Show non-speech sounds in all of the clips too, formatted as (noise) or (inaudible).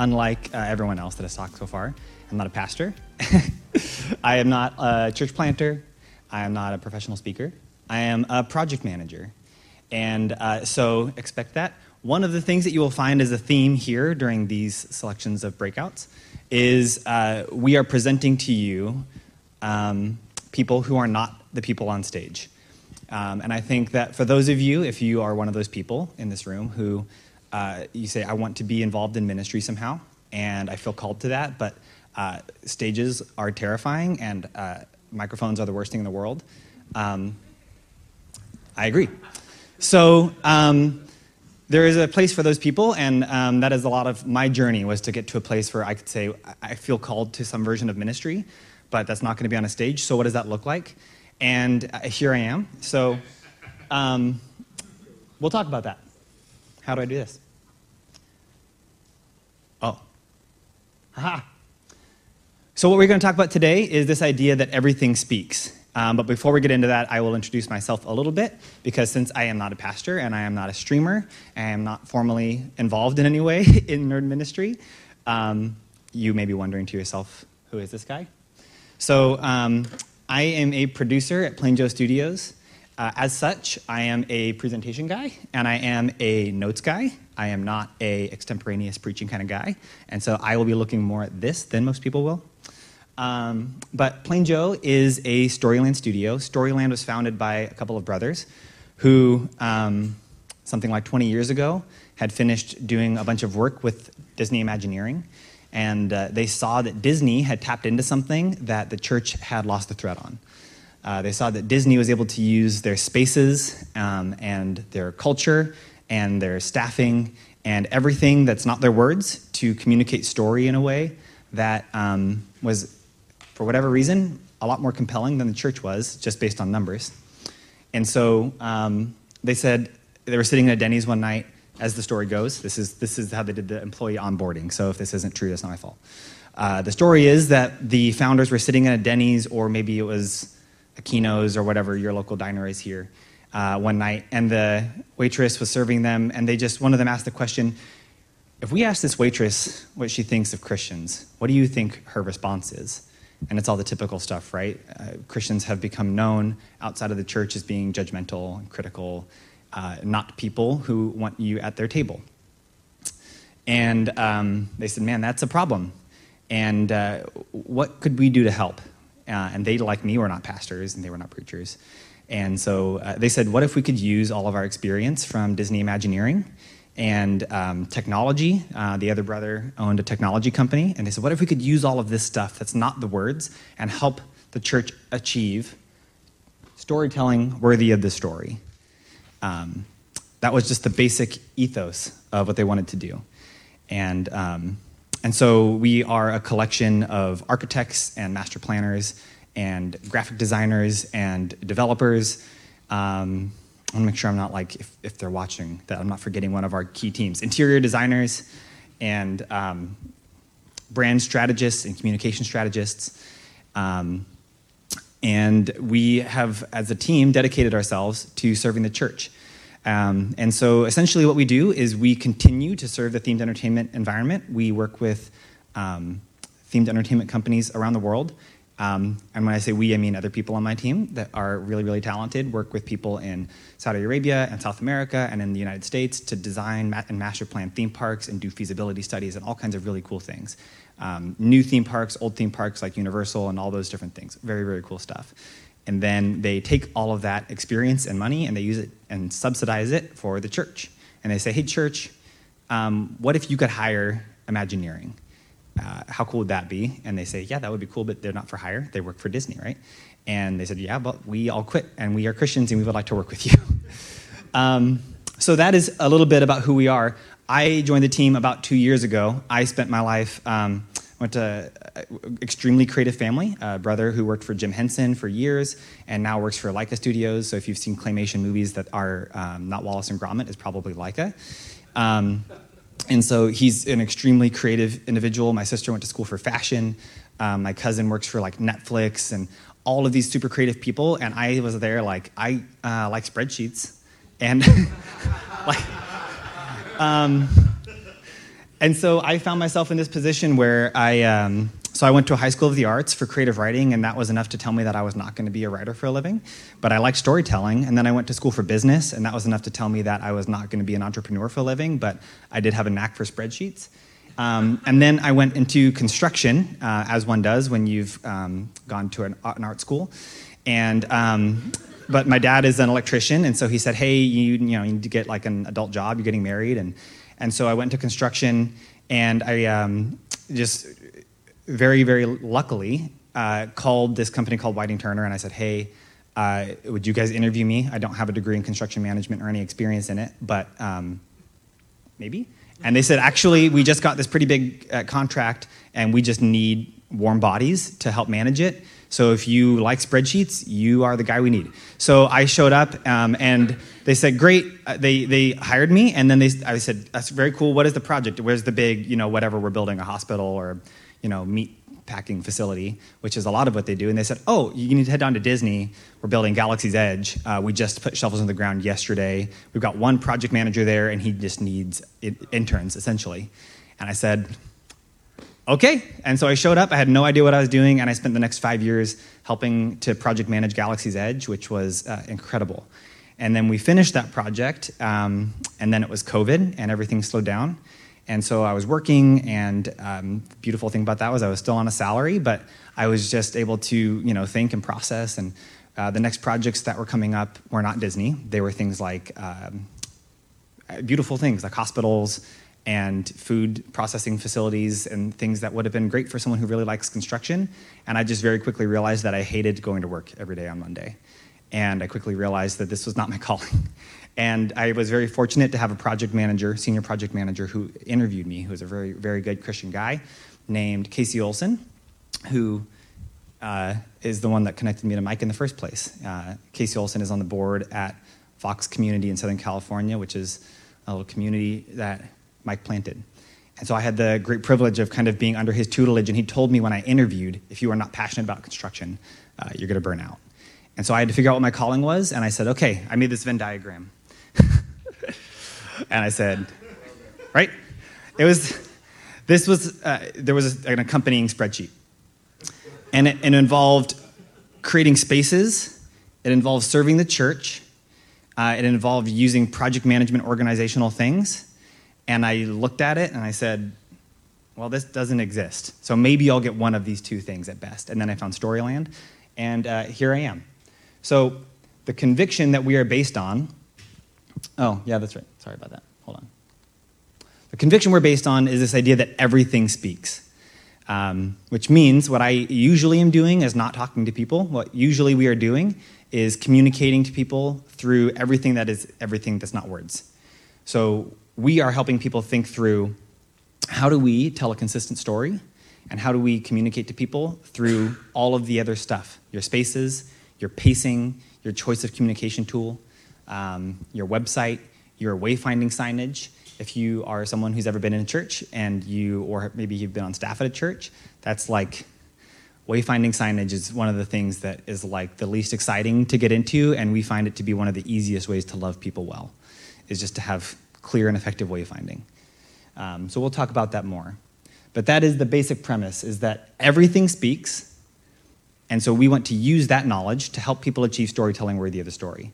unlike uh, everyone else that has talked so far, I'm not a pastor. (laughs) I am not a church planter. I am not a professional speaker. I am a project manager. And uh, so expect that. One of the things that you will find as a theme here during these selections of breakouts is uh, we are presenting to you um, people who are not the people on stage. Um, and I think that for those of you, if you are one of those people in this room who uh, you say, I want to be involved in ministry somehow, and I feel called to that, but uh, stages are terrifying and uh, microphones are the worst thing in the world. Um, I agree. So um, there is a place for those people, and um, that is a lot of my journey was to get to a place where I could say I feel called to some version of ministry, but that's not going to be on a stage. So what does that look like? And uh, here I am. So um, we'll talk about that. How do I do this? Oh, haha. So, what we're going to talk about today is this idea that everything speaks. Um, but before we get into that, I will introduce myself a little bit because since I am not a pastor and I am not a streamer, I am not formally involved in any way (laughs) in nerd ministry, um, you may be wondering to yourself, who is this guy? So, um, I am a producer at Plain Joe Studios. Uh, as such, I am a presentation guy and I am a notes guy. I am not a extemporaneous preaching kind of guy, and so I will be looking more at this than most people will. Um, but Plain Joe is a Storyland studio. Storyland was founded by a couple of brothers who, um, something like 20 years ago, had finished doing a bunch of work with Disney Imagineering. And uh, they saw that Disney had tapped into something that the church had lost the thread on. Uh, they saw that Disney was able to use their spaces um, and their culture and their staffing and everything that's not their words to communicate story in a way that um, was for whatever reason, a lot more compelling than the church was, just based on numbers. And so um, they said they were sitting at a Denny's one night, as the story goes. This is, this is how they did the employee onboarding. So if this isn't true, that's not my fault. Uh, the story is that the founders were sitting at a Denny's, or maybe it was Aquino's or whatever your local diner is here, uh, one night, and the waitress was serving them, and they just, one of them asked the question, if we ask this waitress what she thinks of Christians, what do you think her response is? and it's all the typical stuff, right? Uh, Christians have become known outside of the church as being judgmental and critical, uh, not people who want you at their table. And um, they said, man, that's a problem. And uh, what could we do to help? Uh, and they, like me, were not pastors and they were not preachers. And so uh, they said, what if we could use all of our experience from Disney Imagineering and um, technology. Uh, the other brother owned a technology company, and they said, What if we could use all of this stuff that's not the words and help the church achieve storytelling worthy of the story? Um, that was just the basic ethos of what they wanted to do. And, um, and so we are a collection of architects and master planners and graphic designers and developers. Um, I want to make sure I'm not like, if, if they're watching, that I'm not forgetting one of our key teams interior designers and um, brand strategists and communication strategists. Um, and we have, as a team, dedicated ourselves to serving the church. Um, and so essentially, what we do is we continue to serve the themed entertainment environment. We work with um, themed entertainment companies around the world um, and when I say we, I mean other people on my team that are really, really talented, work with people in Saudi Arabia and South America and in the United States to design and master plan theme parks and do feasibility studies and all kinds of really cool things. Um, new theme parks, old theme parks like Universal and all those different things. Very, very cool stuff. And then they take all of that experience and money and they use it and subsidize it for the church. And they say, hey, church, um, what if you could hire Imagineering? uh, how cool would that be? And they say, yeah, that would be cool, but they're not for hire. They work for Disney, right? And they said, yeah, but we all quit and we are Christians and we would like to work with you. (laughs) um, so that is a little bit about who we are. I joined the team about two years ago. I spent my life, um, went to an extremely creative family, a brother who worked for Jim Henson for years and now works for Laika Studios. So if you've seen claymation movies that are um, not Wallace and Gromit, it's probably Laika. Um, and so he's an extremely creative individual. My sister went to school for fashion. Um, my cousin works for like Netflix and all of these super creative people. And I was there like, I uh, like spreadsheets. And (laughs) like, um, and so I found myself in this position where I, um, so I went to a high school of the arts for creative writing, and that was enough to tell me that I was not going to be a writer for a living. But I liked storytelling, and then I went to school for business, and that was enough to tell me that I was not going to be an entrepreneur for a living. But I did have a knack for spreadsheets. Um, and then I went into construction, uh, as one does when you've um, gone to an, an, art school. And um, but my dad is an electrician, and so he said, "Hey, you you know you need to get like an adult job. You're getting married." And and so I went to construction, and I um, just very very luckily uh, called this company called Whiting Turner, and I said, "Hey." Uh, would you guys interview me? I don't have a degree in construction management or any experience in it, but um, maybe. And they said, actually, we just got this pretty big uh, contract and we just need warm bodies to help manage it. So if you like spreadsheets, you are the guy we need. So I showed up um, and they said, great. Uh, they, they hired me. And then they, I said, that's very cool. What is the project? Where's the big, you know, whatever we're building, a hospital or, you know, meat packing facility, which is a lot of what they do. And they said, "Oh, you need to head down to Disney. We're building Galaxy's Edge. Uh, we just put shovels in the ground yesterday. We've got one project manager there, and he just needs interns essentially." And I said, "Okay." And so I showed up. I had no idea what I was doing, and I spent the next five years helping to project manage Galaxy's Edge, which was uh, incredible. And then we finished that project, um, and then it was COVID, and everything slowed down. And so I was working, and um, the beautiful thing about that was I was still on a salary, but I was just able to, you know, think and process. And uh, the next projects that were coming up were not Disney. They were things like um, beautiful things like hospitals and food processing facilities and things that would have been great for someone who really likes construction. And I just very quickly realized that I hated going to work every day on Monday. And I quickly realized that this was not my (laughs) calling. And I was very fortunate to have a project manager, senior project manager, who interviewed me, who was a very, very good Christian guy named Casey Olson, who uh, is the one that connected me to Mike in the first place. Uh, Casey Olson is on the board at Fox Community in Southern California, which is a little community that Mike planted. And so I had the great privilege of kind of being under his tutelage, and he told me when I interviewed, if you are not passionate about construction, uh, you're going to burn out. And so I had to figure out what my calling was, and I said, okay, I made this Venn diagram. (laughs) and I said, right? It was, this was, uh, there was an accompanying spreadsheet. And it, it, involved creating spaces, it involved serving the church, uh, it involved using project management organizational things. And I looked at it and I said, well, this doesn't exist. So maybe I'll get one of these two things at best. And then I found Storyland, and uh, here I am. So the conviction that we are based on Oh, yeah, that's right. Sorry about that. Hold on. The conviction we're based on is this idea that everything speaks, um, which means what I usually am doing is not talking to people. What usually we are doing is communicating to people through everything that is everything that's not words. So we are helping people think through how do we tell a consistent story and how do we communicate to people through all of the other stuff your spaces, your pacing, your choice of communication tool um, your website, your wayfinding signage. If you are someone who's ever been in a church and you, or maybe you've been on staff at a church, that's like wayfinding signage is one of the things that is like the least exciting to get into, and we find it to be one of the easiest ways to love people well, is just to have clear and effective wayfinding. Um, so we'll talk about that more. But that is the basic premise: is that everything speaks, and so we want to use that knowledge to help people achieve storytelling worthy of the story.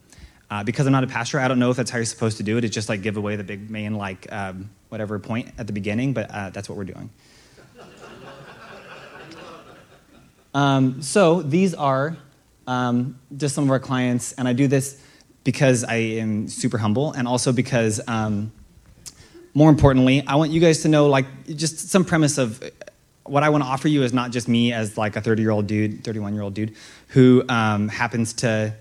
Uh, because I'm not a pastor, I don't know if that's how you're supposed to do it. It's just like give away the big main, like, um, whatever point at the beginning, but uh, that's what we're doing. (laughs) Um, so these are um, just some of our clients, and I do this because I am super humble, and also because, um, more importantly, I want you guys to know, like, just some premise of what I want to offer you is not just me as like a 30 year old dude, 31 year old dude who um, happens to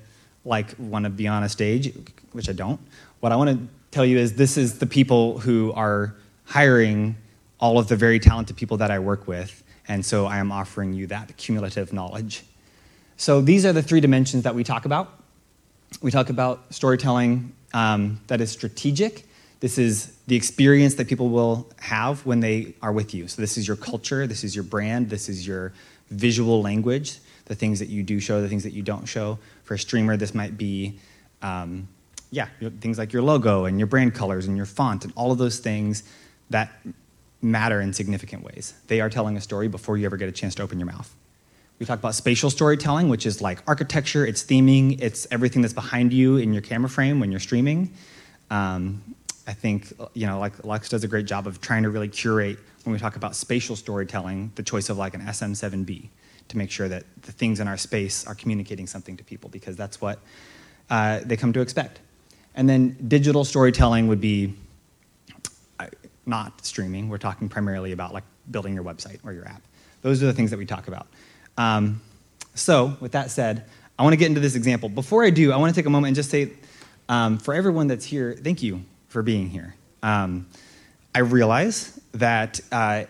like want to be on a stage, which I don't. What I want to tell you is this is the people who are hiring all of the very talented people that I work with, and so I am offering you that cumulative knowledge. So these are the three dimensions that we talk about. We talk about storytelling um, that is strategic. This is the experience that people will have when they are with you. So this is your culture, this is your brand, this is your visual language, the things that you do show, the things that you don't show. For a streamer, this might be, um, yeah, things like your logo and your brand colors and your font and all of those things that matter in significant ways. They are telling a story before you ever get a chance to open your mouth. We talk about spatial storytelling, which is like architecture, it's theming, it's everything that's behind you in your camera frame when you're streaming. Um, I think, you know, like Lex does a great job of trying to really curate when we talk about spatial storytelling, the choice of like an SM7B to make sure that the things in our space are communicating something to people because that's what uh, they come to expect. And then digital storytelling would be not streaming. We're talking primarily about like building your website or your app. Those are the things that we talk about. Um, so, with that said, I want to get into this example. Before I do, I want to take a moment and just say, um, for everyone that's here, thank you for being here. Um, I realize that uh,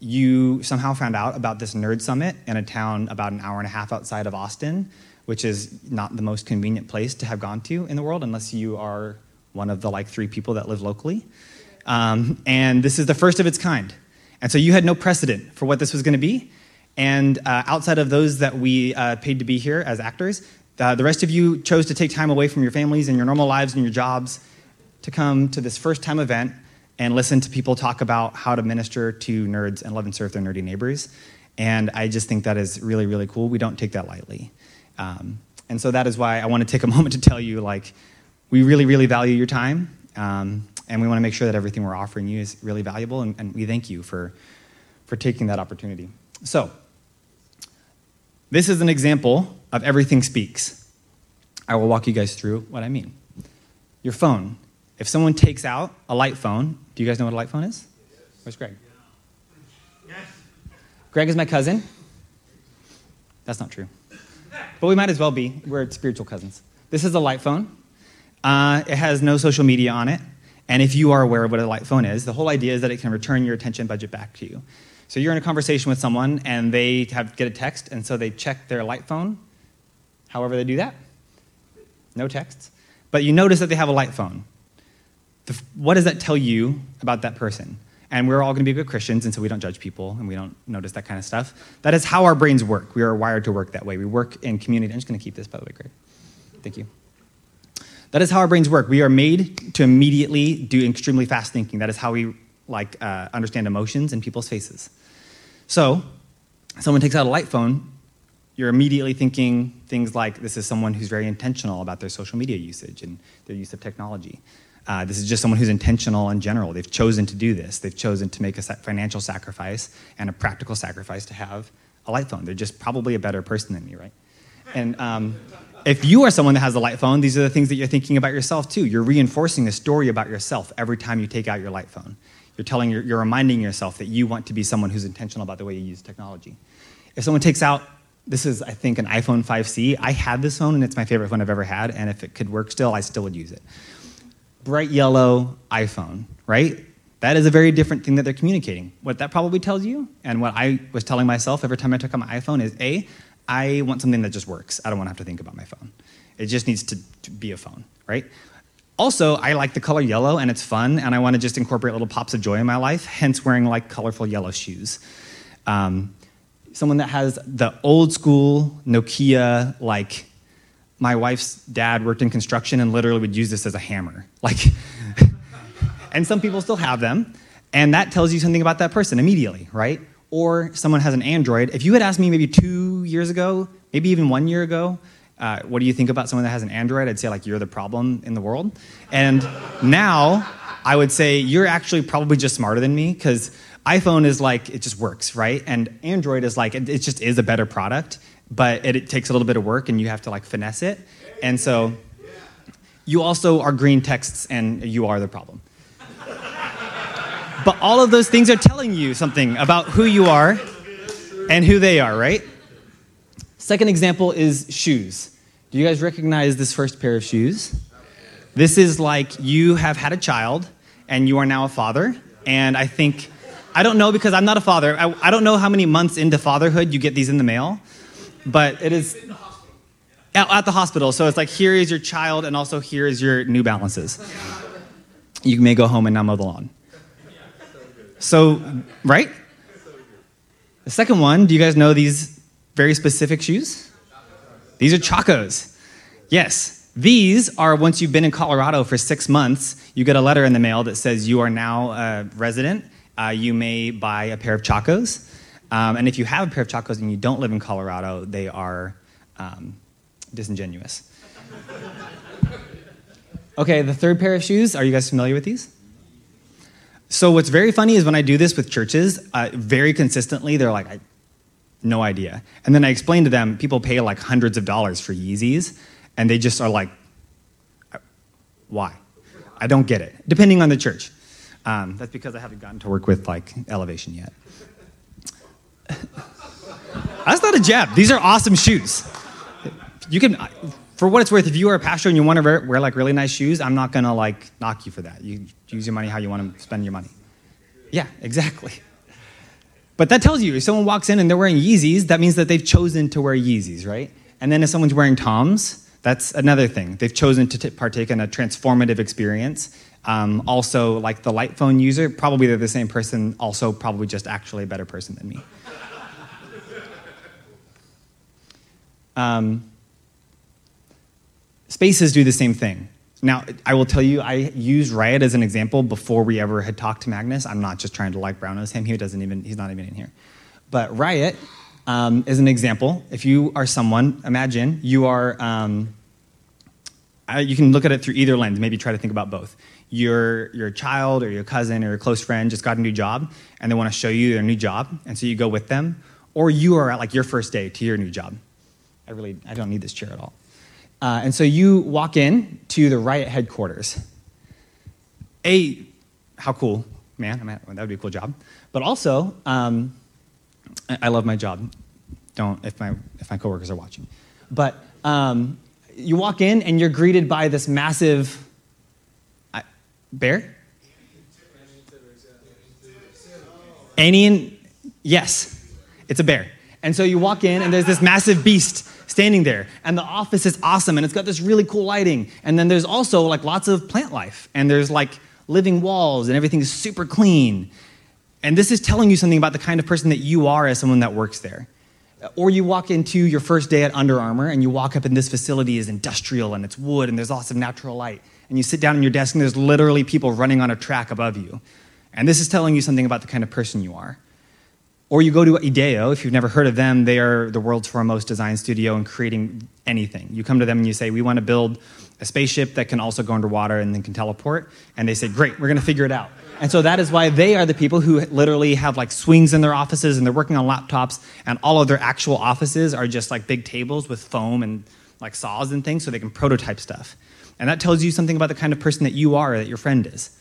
you somehow found out about this nerd summit in a town about an hour and a half outside of Austin, which is not the most convenient place to have gone to in the world unless you are one of the like three people that live locally. Um, and this is the first of its kind. And so you had no precedent for what this was going to be. And uh, outside of those that we uh, paid to be here as actors, uh, the rest of you chose to take time away from your families and your normal lives and your jobs to come to this first time event and listen to people talk about how to minister to nerds and love and serve their nerdy neighbors. And I just think that is really, really cool. We don't take that lightly. Um, and so that is why I want to take a (laughs) moment to tell you, like, we really, really value your time. Um, and we want to make sure that everything we're offering you is really valuable. And, and we thank you for, for taking that opportunity. So, this is an example of everything speaks. I will walk you guys through what I mean. Your phone. If someone takes out a light phone, do you guys know what a light phone is? Where's Greg? Yes. Greg is my cousin. That's not true. But we might as well be. We're spiritual cousins. This is a light phone. Uh, it has no social media on it. And if you are aware of what a light phone is, the whole idea is that it can return your attention budget back to you. So you're in a conversation with someone and they have get a text, and so they check their light phone. However, they do that. No texts. But you notice that they have a light phone. The, what does that tell you about that person? And we're all going to be good Christians, and so we don't judge people and we don't notice that kind of stuff. That is how our brains work. We are wired to work that way. We work in community. I'm just going to keep this, by the way, Greg. Thank you. That is how our brains work. We are made to immediately do extremely fast thinking. That is how we like uh, understand emotions in people's faces. So, someone takes out a light phone, you're immediately thinking things like this is someone who's very intentional about their social media usage and their use of technology. Uh, this is just someone who's intentional in general. They've chosen to do this. They've chosen to make a financial sacrifice and a practical sacrifice to have a light phone. They're just probably a better person than me, right? And um, if you are someone that has a light phone, these are the things that you're thinking about yourself too. You're reinforcing a story about yourself every time you take out your light phone. You're telling, you're reminding yourself that you want to be someone who's intentional about the way you use technology. If someone takes out, this is, I think, an iPhone 5C. I had this phone, and it's my favorite phone I've ever had. And if it could work still, I still would use it. Bright yellow iPhone, right? That is a very different thing that they're communicating. What that probably tells you, and what I was telling myself every time I took out my iPhone, is A, I want something that just works. I don't want to have to think about my phone. It just needs to, to be a phone, right? Also, I like the color yellow and it's fun, and I want to just incorporate little pops of joy in my life, hence wearing like colorful yellow shoes. Um, someone that has the old school Nokia, like my wife's dad worked in construction and literally would use this as a hammer. Like, (laughs) and some people still have them, and that tells you something about that person immediately, right? Or someone has an Android. If you had asked me maybe two years ago, maybe even one year ago, uh, what do you think about someone that has an Android? I'd say, like, you're the problem in the world. And now I would say, you're actually probably just smarter than me because iPhone is like, it just works, right? And Android is like, it, it just is a better product, but it, it takes a little bit of work and you have to like finesse it. And so you also are green texts and you are the problem. But all of those things are telling you something about who you are and who they are, right? Second example is shoes. Do you guys recognize this first pair of shoes? This is like you have had a child and you are now a father. And I think, I don't know because I'm not a father. I, I don't know how many months into fatherhood you get these in the mail, but it is at, at the hospital. So it's like, here is your child, and also here is your New Balances. You may go home and now mow the lawn. So, right? The second one, do you guys know these very specific shoes? These are Chacos. Yes, these are once you've been in Colorado for six months, you get a letter in the mail that says you are now a resident uh, you may buy a pair of Chacos. Um, and if you have a pair of Chacos and you don't live in Colorado, they are um, disingenuous. (laughs) okay, the third pair of shoes, are you guys familiar with these? So, what's very funny is when I do this with churches, uh, very consistently, they're like, I, no idea. And then I explain to them, people pay like hundreds of dollars for Yeezys, and they just are like, why? I don't get it, depending on the church. Um, that's because I haven't gotten to work with like Elevation yet. (laughs) that's not a jab. These are awesome shoes. You can, for what it's worth, if you are a pastor and you want to wear, wear like really nice shoes, I'm not gonna like knock you for that. You use your money how you want to spend your money. Yeah, exactly. But that tells you if someone walks in and they're wearing Yeezys, that means that they've chosen to wear Yeezys, right? And then if someone's wearing Toms, that's another thing. They've chosen to t- partake in a transformative experience. Um, also, like the light phone user, probably they're the same person, also, probably just actually a better person than me. (laughs) Um, spaces do the same thing. Now, I will tell you, I used Riot as an example before we ever had talked to Magnus. I'm not just trying to like brown nose him. He doesn't even, he's not even in here. But Riot um, is an example. If you are someone, imagine you are, um, uh, you can look at it through either lens, maybe try to think about both. Your, your child or your cousin or your close friend just got a new job and they want to show you their new job, and so you go with them. Or you are at like your first day to your new job. I really, I don't need this chair at all. Uh, and so you walk in to the riot headquarters. A, how cool, man, I mean, that would be a cool job. But also, um, I love my job. Don't if my if my coworkers are watching. But um, you walk in and you're greeted by this massive uh, bear. Anian, yes, it's a bear. And so you walk in and there's this massive beast standing there, and the office is awesome, and it's got this really cool lighting. And then there's also like lots of plant life, and there's like living walls, and everything is super clean. And this is telling you something about the kind of person that you are as someone that works there. Or you walk into your first day at Under Armour and you walk up and this facility is industrial and it's wood and there's lots of natural light. And you sit down at your desk and there's literally people running on a track above you. And this is telling you something about the kind of person you are. Or you go to IDEO, if you've never heard of them, they are the world's foremost design studio in creating anything. You come to them and you say, We want to build a spaceship that can also go underwater and then can teleport. And they say, Great, we're going to figure it out. And so that is why they are the people who literally have like swings in their offices and they're working on laptops, and all of their actual offices are just like big tables with foam and like saws and things so they can prototype stuff. And that tells you something about the kind of person that you are, that your friend is.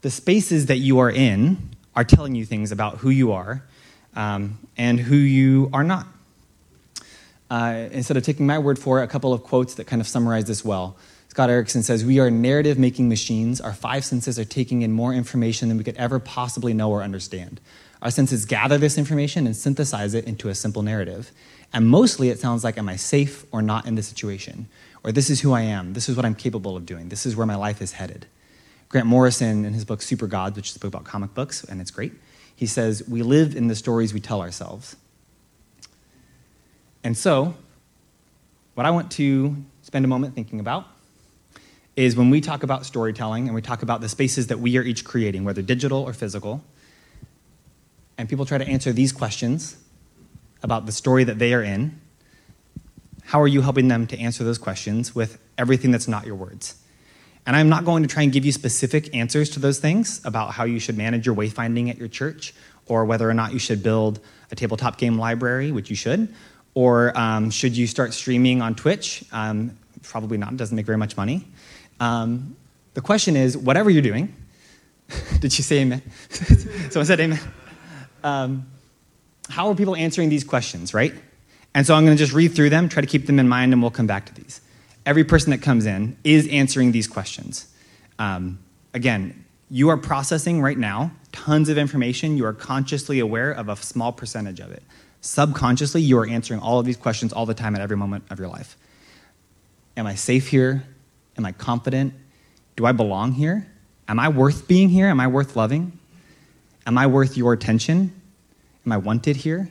The spaces that you are in are telling you things about who you are um, and who you are not. Uh, instead of taking my word for it, a couple of quotes that kind of summarize this well. Scott Erickson says, We are narrative making machines. Our five senses are taking in more information than we could ever possibly know or understand. Our senses gather this information and synthesize it into a simple narrative. And mostly it sounds like, Am I safe or not in this situation? Or this is who I am. This is what I'm capable of doing. This is where my life is headed. Grant Morrison, in his book Super Gods, which is a book about comic books, and it's great, he says, We live in the stories we tell ourselves. And so, what I want to spend a moment thinking about is when we talk about storytelling and we talk about the spaces that we are each creating, whether digital or physical, and people try to answer these questions about the story that they are in, how are you helping them to answer those questions with everything that's not your words? And I'm not going to try and give you specific answers to those things about how you should manage your wayfinding at your church or whether or not you should build a tabletop game library, which you should, or um, should you start streaming on Twitch? Um, probably not, it doesn't make very much money. Um, the question is, whatever you're doing, (laughs) did you say amen? (laughs) Someone said amen. Um, how are people answering these questions, right? And so I'm going to just read through them, try to keep them in mind, and we'll come back to these. Every person that comes in is answering these questions. Um, again, you are processing right now tons of information. You are consciously aware of a small percentage of it. Subconsciously, you are answering all of these questions all the time at every moment of your life. Am I safe here? Am I confident? Do I belong here? Am I worth being here? Am I worth loving? Am I worth your attention? Am I wanted here?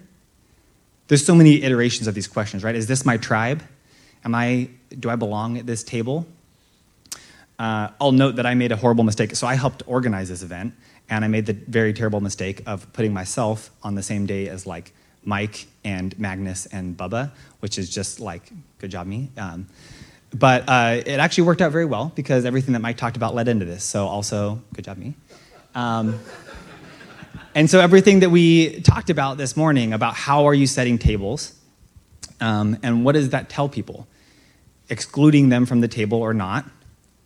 There's so many iterations of these questions, right? Is this my tribe? Am I do I belong at this table? uh, I'll note that I made a horrible mistake. So I helped organize this event, and I made the very terrible mistake of putting myself on the same day as like Mike and Magnus and Bubba, which is just like, good job, me. Um, but uh, it actually worked out very well because everything that Mike talked about led into this. So also, good job, me. Um, and so everything that we talked about this morning about how are you setting tables um, and what does that tell people, excluding them from the table or not,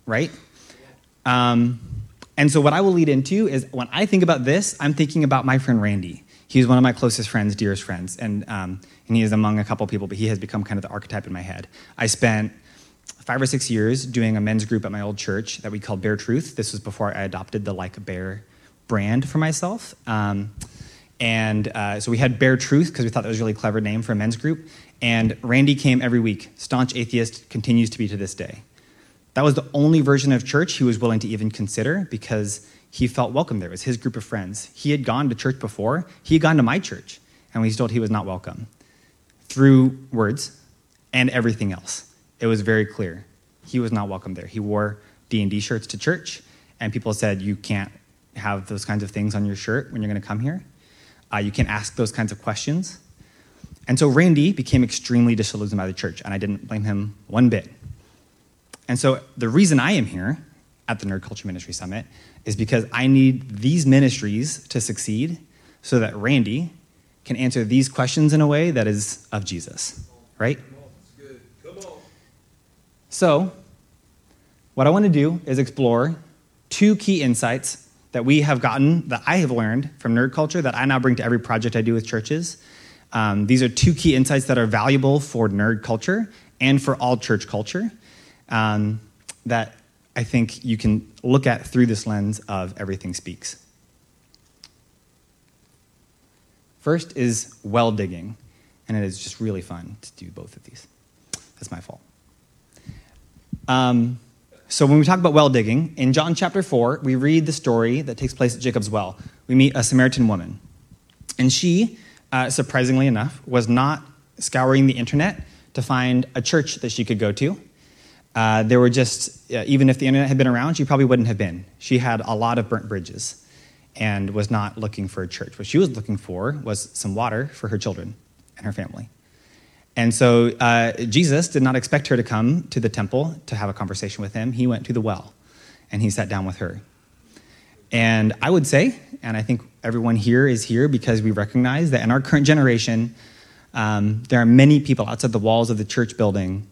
right? Um, and so what I will lead into is when I think about this, I'm thinking about my friend Randy. He's one of my closest friends, dearest friends, and um, and he is among a couple people, but he has become kind of the archetype in my head. I spent five or six years doing a men's group at my old church that we called Bear Truth. This was before I adopted the Like a Bear brand for myself. Um, and uh, so we had Bear Truth because we thought that was a really clever name for a men's group. And Randy came every week. Staunch atheist, continues to be to this day. That was the only version of church he was willing to even consider because he felt welcome there. It was his group of friends. He had gone to church before, he had gone to my church, and he told he was not welcome through words and everything else. It was very clear. He was not welcome there. He wore D&D shirts to church, and people said, you can't have those kinds of things on your shirt when you're going to come here. Uh, you can't ask those kinds of questions. And so Randy became extremely disillusioned by the church, and I didn't blame him one bit. And so the reason I am here at the Nerd Culture Ministry Summit is because I need these ministries to succeed so that Randy can answer these questions in a way that is of Jesus, right? So, what I want to do is explore two key insights that we have gotten, that I have learned from nerd culture, that I now bring to every project I do with churches. Um, these are two key insights that are valuable for nerd culture and for all church culture um, that I think you can look at through this lens of everything speaks. First is well digging, and it is just really fun to do both of these. That's my fault. Um, so, when we talk about well digging, in John chapter 4, we read the story that takes place at Jacob's well. We meet a Samaritan woman. And she, uh, surprisingly enough, was not scouring the internet to find a church that she could go to. Uh, there were just, uh, even if the internet had been around, she probably wouldn't have been. She had a lot of burnt bridges and was not looking for a church. What she was looking for was some water for her children and her family. And so uh, Jesus did not expect her to come to the temple to have a conversation with him. He went to the well and he sat down with her. And I would say, and I think everyone here is here because we recognize that in our current generation, um, there are many people outside the walls of the church building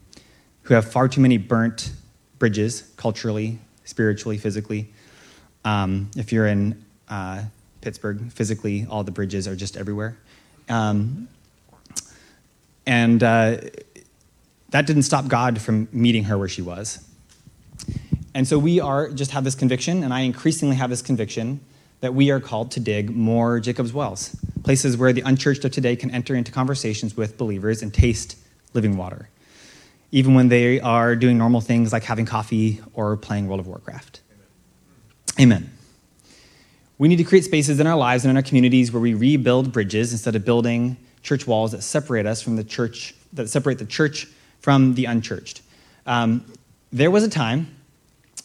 who have far too many burnt bridges, culturally, spiritually, physically. Um, if you're in uh, Pittsburgh, physically, all the bridges are just everywhere. Um, and uh, that didn't stop God from meeting her where she was. And so we are just have this conviction, and I increasingly have this conviction that we are called to dig more Jacob's wells, places where the unchurched of today can enter into conversations with believers and taste living water, even when they are doing normal things like having coffee or playing World of Warcraft. Amen. We need to create spaces in our lives and in our communities where we rebuild bridges instead of building church walls that separate us from the church, that separate the church from the unchurched. Um, there was a time,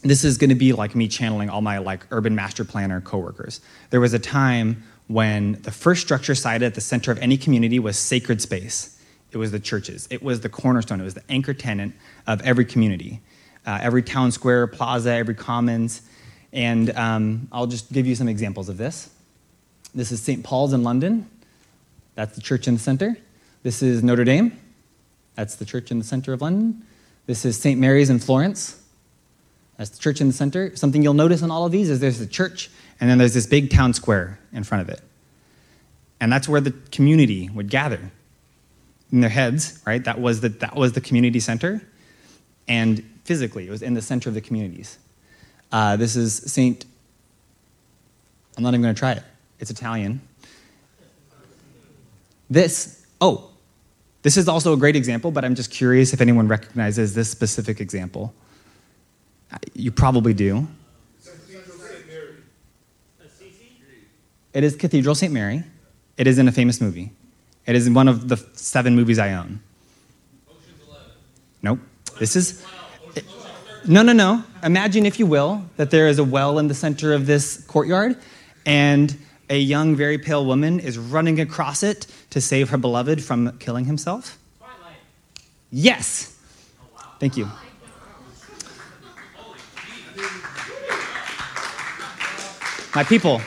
this is going to be like me channeling all my like urban master planner coworkers. There was a time when the first structure sited at the center of any community was sacred space. It was the churches. It was the cornerstone. It was the anchor tenant of every community, uh, every town square, plaza, every commons. And um, I'll just give you some examples of this. This is St. Paul's in London. That's the church in the center. This is Notre Dame. That's the church in the center of London. This is St. Mary's in Florence. That's the church in the center. Something you'll notice in all of these is there's the church, and then there's this big town square in front of it. And that's where the community would gather in their heads, right? That was the, that was the community center. And physically, it was in the center of the communities. Uh, this is St. I'm not even going to try it. It's Italian. This, oh, this is also a great example, but I'm just curious if anyone recognizes this specific example. You probably do. It is Cathedral St. Mary. It is in a famous movie. It is in one of the seven movies I own. Nope. This is. It, No, no, no. Imagine, if you will, that there is a well in the center of this courtyard, and a young, very pale woman is running across it to save her beloved from killing himself. Yes. Thank you. My people.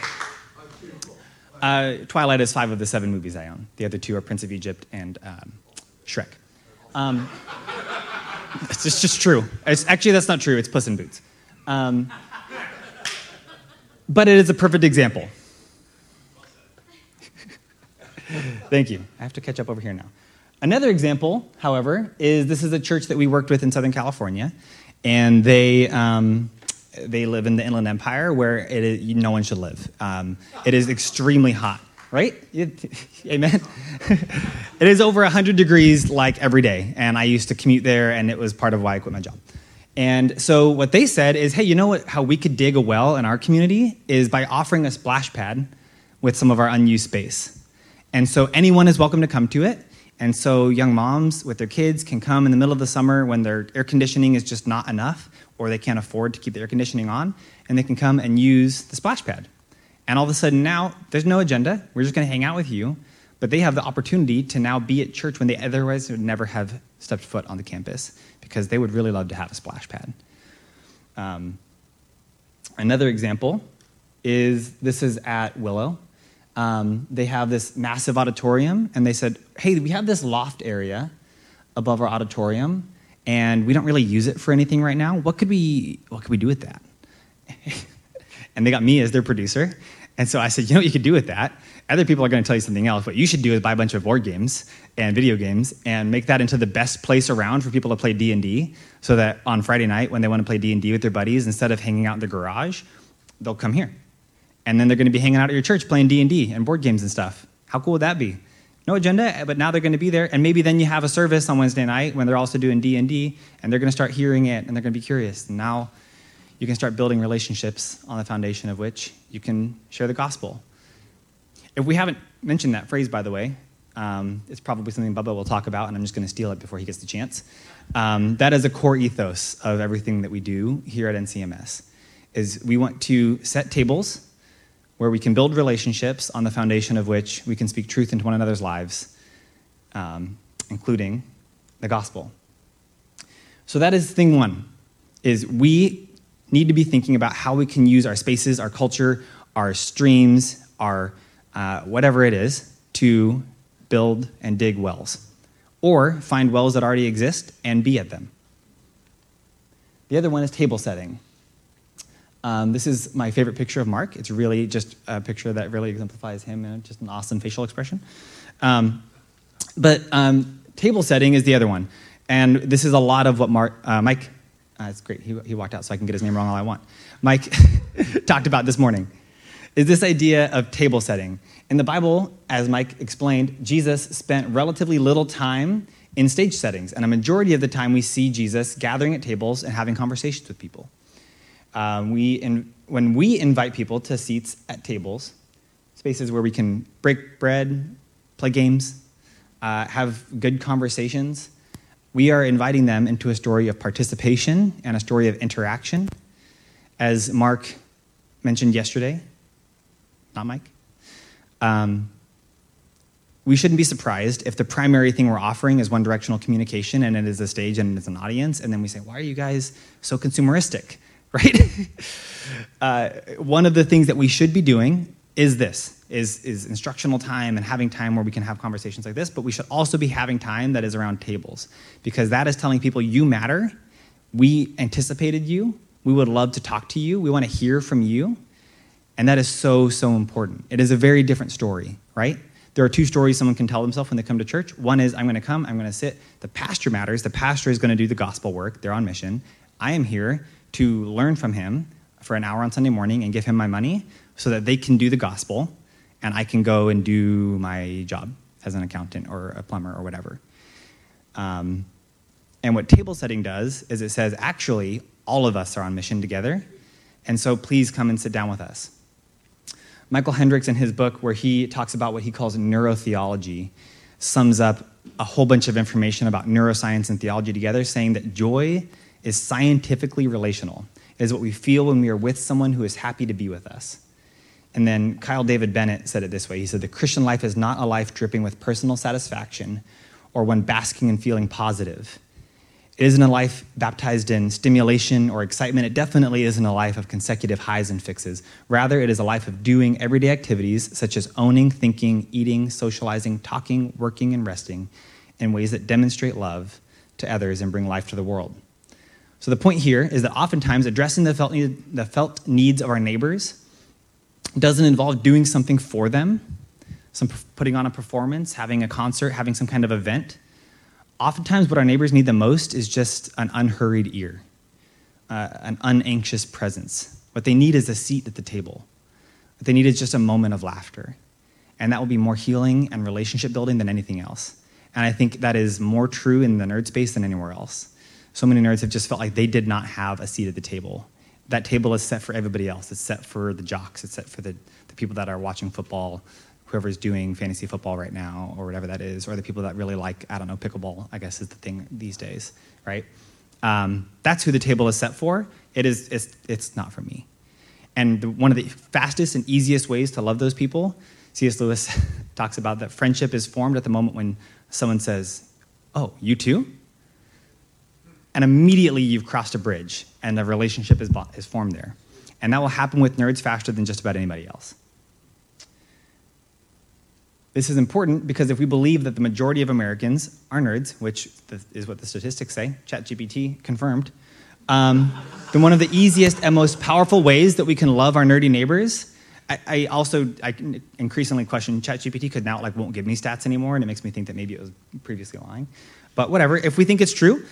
Uh, Twilight is five of the seven movies I own. The other two are Prince of Egypt and um, Shrek. Um, (laughs) it's just, just true. It's, actually, that's not true. It's Puss in Boots. Um, but it is a perfect example. (laughs) Thank you. I have to catch up over here now. Another example, however, is this is a church that we worked with in Southern California, and they um, they live in the Inland Empire where it is, no one should live. Um, it is extremely hot, right? (laughs) Amen. (laughs) it is over 100 degrees like every day, and I used to commute there, and it was part of why I quit my job. And so what they said is, hey, you know what? How we could dig a well in our community is by offering a splash pad with some of our unused space. And so anyone is welcome to come to it. And so young moms with their kids can come in the middle of the summer when their air conditioning is just not enough or they can't afford to keep the air conditioning on, and they can come and use the splash pad. And all of a sudden now, there's no agenda. We're just going to hang out with you. But they have the opportunity to now be at church when they otherwise would never have stepped foot on the campus because they would really love to have a splash pad. Um, another example is this is at Willow. Um, they have this massive auditorium, and they said, Hey, we have this loft area above our auditorium and we don't really use it for anything right now. What could we, what could we do with that? (laughs) and they got me as their producer. And so I said, you know what you could do with that? Other people are going to tell you something else. What you should do is buy a bunch of board games and video games and make that into the best place around for people to play D&D so that on Friday night when they want to play D&D with their buddies, instead of hanging out in the garage, they'll come here. And then they're going to be hanging out at your church playing D&D and board games and stuff. How cool would that be? No agenda, but now they're going to be there. And maybe then you have a service on Wednesday night when they're also doing D and D, and they're going to start hearing it, and they're going to be curious. And now you can start building relationships on the foundation of which you can share the gospel. If we haven't mentioned that phrase, by the way, um, it's probably something Bubba will talk about, and I'm just going to steal it before he gets the chance. Um, that is a core ethos of everything that we do here at NCMS. Is we want to set tables where we can build relationships on the foundation of which we can speak truth into one another's lives, um, including the gospel. So that is thing one, is we need to be thinking about how we can use our spaces, our culture, our streams, our uh, whatever it is, to build and dig wells. Or find wells that already exist and be at them. The other one is table setting. Um, this is my favorite picture of Mark. It's really just a picture that really exemplifies him and just an awesome facial expression. Um, but um, table setting is the other one. And this is a lot of what Mark, uh, Mike, uh, it's great. He, he walked out so I can get his name wrong all I want. Mike (laughs) talked about this morning is this idea of table setting. In the Bible, as Mike explained, Jesus spent relatively little time in stage settings. And a majority of the time, we see Jesus gathering at tables and having conversations with people. Um, we in, when we invite people to seats at tables, spaces where we can break bread, play games, uh, have good conversations, we are inviting them into a story of participation and a story of interaction. As Mark mentioned yesterday, not Mike, um, we shouldn't be surprised if the primary thing we're offering is one directional communication and it is a stage and it's an audience, and then we say, Why are you guys so consumeristic? Right? (laughs) uh, one of the things that we should be doing is this is, is instructional time and having time where we can have conversations like this but we should also be having time that is around tables. Because that is telling people you matter. We anticipated you. We would love to talk to you. We want to hear from you. And that is so so important. It is a very different story right? There are two stories someone can tell themselves when they come to church. One is i'm going to come. I'm going to sit. The pastor matters. The pastor is going to do the gospel work. They're on mission. I am here to learn from him for an hour on Sunday morning and give him my money so that they can do the gospel and I can go and do my job as an accountant or a plumber or whatever. Um, and what table setting does is it says, actually, all of us are on mission together, and so please come and sit down with us. Michael Hendricks, in his book, where he talks about what he calls neurotheology, sums up a whole bunch of information about neuroscience and theology together, saying that joy is scientifically relational. It is what we feel when we are with someone who is happy to be with us. And then Kyle David Bennett said it this way He said, The Christian life is not a life dripping with personal satisfaction or one basking and feeling positive. It isn't a life baptized in stimulation or excitement. It definitely isn't a life of consecutive highs and fixes. Rather, it is a life of doing everyday activities such as owning, thinking, eating, socializing, talking, working, and resting in ways that demonstrate love to others and bring life to the world. So, the point here is that oftentimes addressing the felt, need, the felt needs of our neighbors doesn't involve doing something for them, some putting on a performance, having a concert, having some kind of event oftentimes what our neighbors need the most is just an unhurried ear, uh, an unanxious presence. What they need is a seat at the table. What they need is just a moment of laughter. And that will be more healing and relationship building than anything else. And I think that is more true in the nerd space than anywhere else. So many nerds have just felt like they did not have a seat at the table. That table is set for everybody else. It's set for the jocks, it's set for the, the people that are watching football, whoever's doing fantasy football right now or whatever that is, or the people that really like, I don't know, pickleball, I guess is the thing these days, right? Um, that's who the table is set for. It is, it's, it's not for me. And the, one of the fastest and easiest ways to love those people, C.S. Lewis (laughs) talks about that friendship is formed at the moment when someone says, Oh, you too? And immediately you've crossed a bridge and the relationship is, is formed there. And that will happen with nerds faster than just about anybody else. This is important because if we believe that the majority of Americans are nerds, which is what the statistics say, ChatGPT confirmed, um, then one of the easiest and most powerful ways that we can love our nerdy neighbors. I, I also I increasingly question ChatGPT because now it like won't give me stats anymore, and it makes me think that maybe it was previously lying. But whatever. If we think it's true,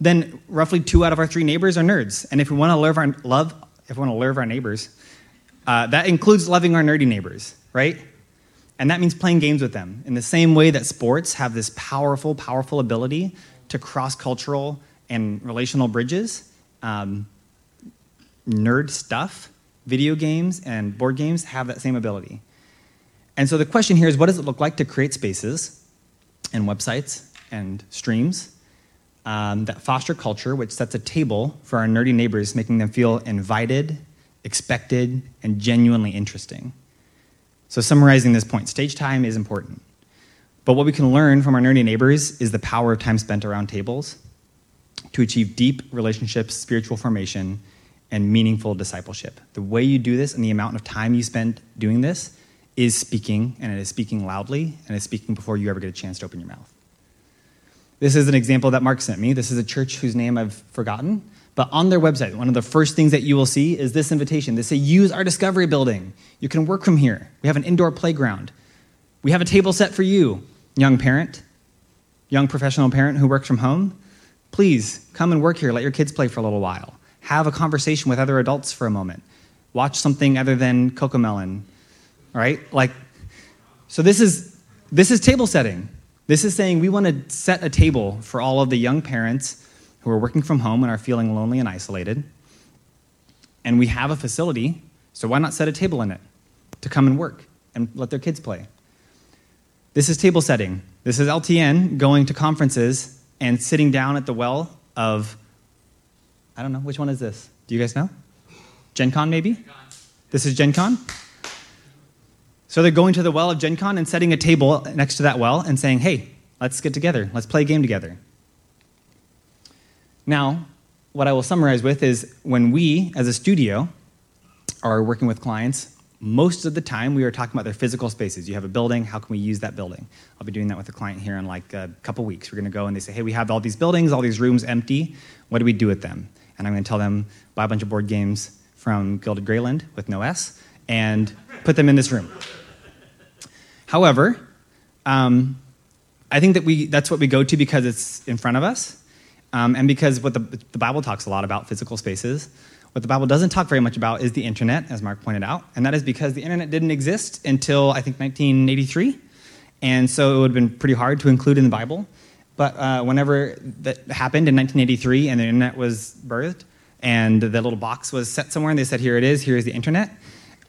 then roughly two out of our three neighbors are nerds. And if we want to love our love, if we want to love our neighbors, uh, that includes loving our nerdy neighbors, right? And that means playing games with them in the same way that sports have this powerful, powerful ability to cross cultural and relational bridges. Um, nerd stuff, video games and board games have that same ability. And so the question here is what does it look like to create spaces and websites and streams um, that foster culture, which sets a table for our nerdy neighbors, making them feel invited, expected, and genuinely interesting? So, summarizing this point, stage time is important. But what we can learn from our nerdy neighbors is the power of time spent around tables to achieve deep relationships, spiritual formation, and meaningful discipleship. The way you do this and the amount of time you spend doing this is speaking, and it is speaking loudly, and it's speaking before you ever get a chance to open your mouth. This is an example that Mark sent me. This is a church whose name I've forgotten, but on their website, one of the first things that you will see is this invitation. They say, use our discovery building. You can work from here. We have an indoor playground. We have a table set for you, young parent, young professional parent who works from home. Please come and work here. Let your kids play for a little while. Have a conversation with other adults for a moment. Watch something other than Cocomelon, right? Like, so this is this is table setting. This is saying we want to set a table for all of the young parents who are working from home and are feeling lonely and isolated. And we have a facility, so why not set a table in it to come and work and let their kids play? This is table setting. This is LTN going to conferences and sitting down at the well of, I don't know, which one is this? Do you guys know? Gen Con, maybe? Gen Con. This is Gen Con? So they're going to the well of Gen Con and setting a table next to that well and saying, hey, let's get together. Let's play a game together. Now, what I will summarize with is when we, as a studio, are working with clients, most of the time we are talking about their physical spaces. You have a building, how can we use that building? I'll be doing that with a client here in like a couple weeks. We're going to go and they say, hey, we have all these buildings, all these rooms empty. What do we do with them? And I'm going to tell them, buy a bunch of board games from Gilded Greyland with no S and put them in this room. However, um, I think that we, that's what we go to because it's in front of us um, and because what the, the Bible talks a lot about physical spaces, what the Bible doesn't talk very much about is the internet, as Mark pointed out. And that is because the internet didn't exist until, I think, 1983. And so it would have been pretty hard to include in the Bible. But uh, whenever that happened in 1983 and the internet was birthed, and the little box was set somewhere, and they said, Here it is, here is the internet.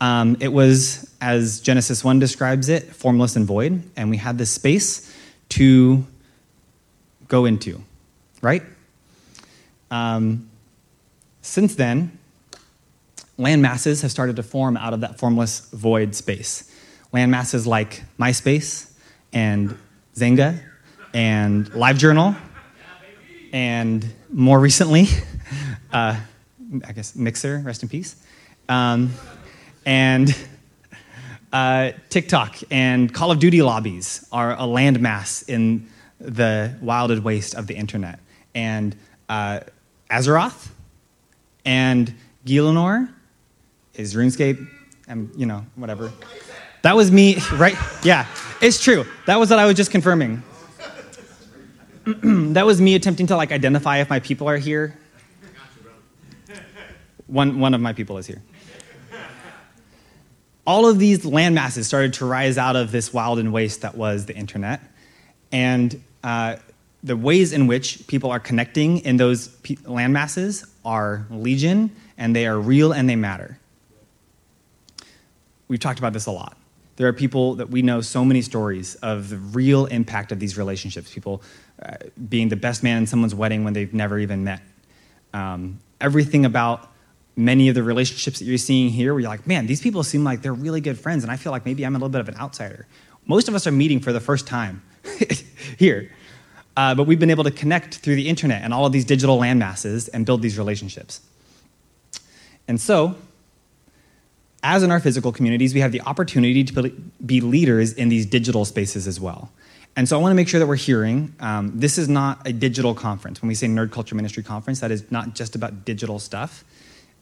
Um, it was, as Genesis 1 describes it, formless and void, and we had this space to go into, right? Um, since then, land masses have started to form out of that formless void space. Land masses like MySpace and Xanga and LiveJournal, and more recently, (laughs) uh, I guess Mixer, rest in peace, um, and uh, TikTok and Call of Duty lobbies are a landmass in the wilded waste of the internet. And uh, Azeroth and Gielinor is RuneScape, and you know, whatever. That was me, right? Yeah, it's true. That was what I was just confirming. (clears throat) that was me attempting to like identify if my people are here. One, one of my people is here. All of these land masses started to rise out of this wild and waste that was the internet. And uh, the ways in which people are connecting in those land masses are legion, and they are real and they matter. We've talked about this a lot. There are people that we know so many stories of the real impact of these relationships, people uh, being the best man in someone's wedding when they've never even met. Um, everything about many of the relationships that you're seeing here, where you're like, man, these people seem like they're really good friends, and I feel like maybe I'm a little bit of an outsider. Most of us are meeting for the first time (laughs) here. Uh, but we've been able to connect through the internet and all of these digital landmasses and build these relationships. And so, as in our physical communities, we have the opportunity to be leaders in these digital spaces as well. And so I want to make sure that we're hearing um, this is not a digital conference. When we say Nerd Culture Ministry Conference, that is not just about digital stuff,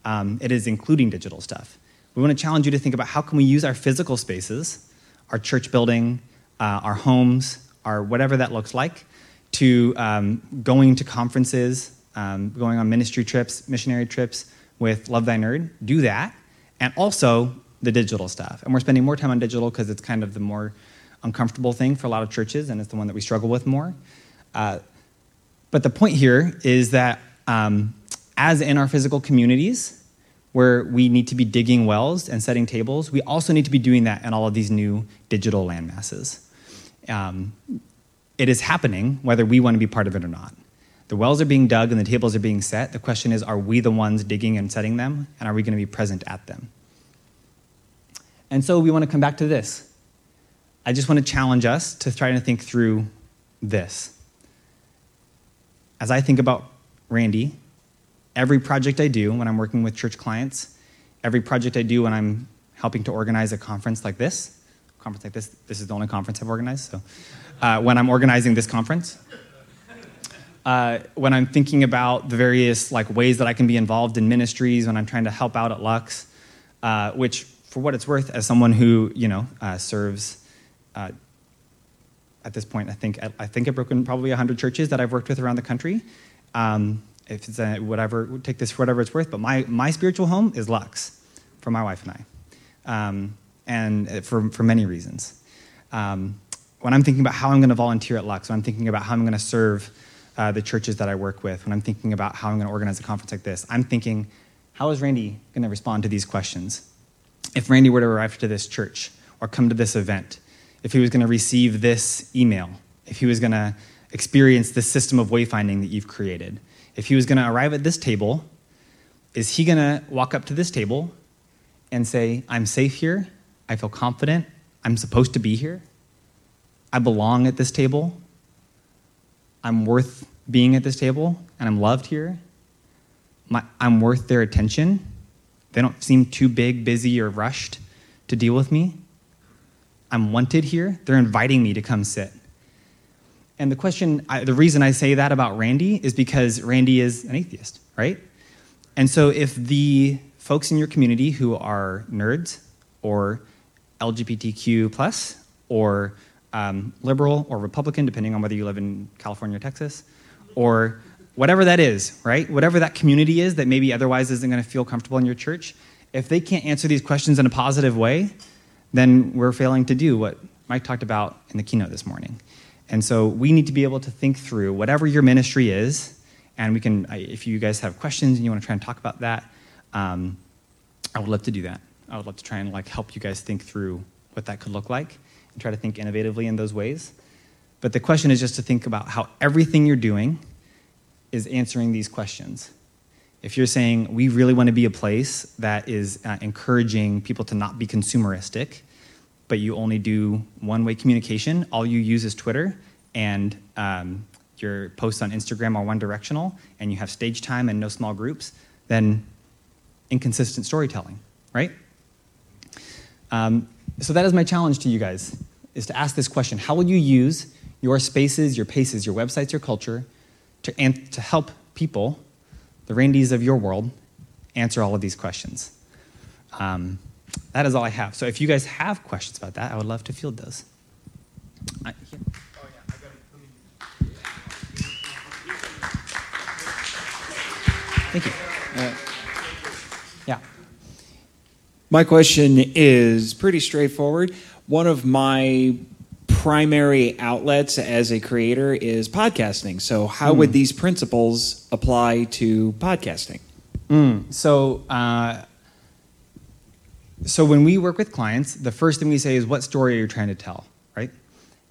um, it is including digital stuff. We want to challenge you to think about how can we use our physical spaces, our church building, uh, our homes, our whatever that looks like, to um, going to conferences, um, going on ministry trips, missionary trips with Love Thy Nerd. Do that. And also the digital stuff. And we're spending more time on digital because it's kind of the more uncomfortable thing for a lot of churches, and it's the one that we struggle with more. Uh, but the point here is that um, as in our physical communities, where we need to be digging wells and setting tables, we also need to be doing that in all of these new digital landmasses. Um, it is happening whether we want to be part of it or not. The wells are being dug and the tables are being set. The question is are we the ones digging and setting them? And are we going to be present at them? And so we want to come back to this. I just want to challenge us to try to think through this. As I think about Randy, every project I do when I'm working with church clients, every project I do when I'm helping to organize a conference like this, conference like this, this is the only conference I've organized, so uh, when I'm organizing this conference. Uh, when I'm thinking about the various like ways that I can be involved in ministries, when I'm trying to help out at Lux, uh, which, for what it's worth, as someone who you know uh, serves uh, at this point, I think I think I've broken probably 100 churches that I've worked with around the country. Um, if it's a, whatever, take this for whatever it's worth. But my my spiritual home is Lux, for my wife and I, um, and for for many reasons. Um, when I'm thinking about how I'm going to volunteer at Lux, when I'm thinking about how I'm going to serve uh, the churches that I work with, when I'm thinking about how I'm going to organize a conference like this, I'm thinking, how is Randy going to respond to these questions? If Randy were to arrive to this church or come to this event, if he was going to receive this email, if he was going to experience this system of wayfinding that you've created, if he was going to arrive at this table, is he going to walk up to this table and say, I'm safe here, I feel confident, I'm supposed to be here? I belong at this table. I'm worth being at this table, and I'm loved here. My, I'm worth their attention. They don't seem too big, busy, or rushed to deal with me. I'm wanted here. They're inviting me to come sit. And the question, I, the reason I say that about Randy is because Randy is an atheist, right? And so if the folks in your community who are nerds or LGBTQ plus or um, liberal or Republican, depending on whether you live in California or Texas, or whatever that is, right? Whatever that community is that maybe otherwise isn't going to feel comfortable in your church, if they can't answer these questions in a positive way, then we're failing to do what Mike talked about in the keynote this morning. And so we need to be able to think through whatever your ministry is, and we can, if you guys have questions and you want to try and talk about that, um, I would love to do that. I would love to try and like help you guys think through what that could look like and try to think innovatively in those ways. But the question is just to think about how everything you're doing is answering these questions. If you're saying we really want to be a place that is uh, encouraging people to not be consumeristic, but you only do one way communication, all you use is Twitter, and um, your posts on Instagram are one directional, and you have stage time and no small groups, then inconsistent storytelling, right? Um, so that is my challenge to you guys, is to ask this question. How will you use your spaces, your paces, your websites, your culture to, to help people the Randies of your world answer all of these questions. Um, that is all I have. So if you guys have questions about that, I would love to field those. I, Thank you. Uh, yeah. My question is pretty straightforward. One of my primary outlets as a creator is podcasting. So, how mm. would hmm. these principles apply to podcasting? Mm. So, uh, so when we work with clients, the first thing we say is, "What story are you trying to tell?" Right?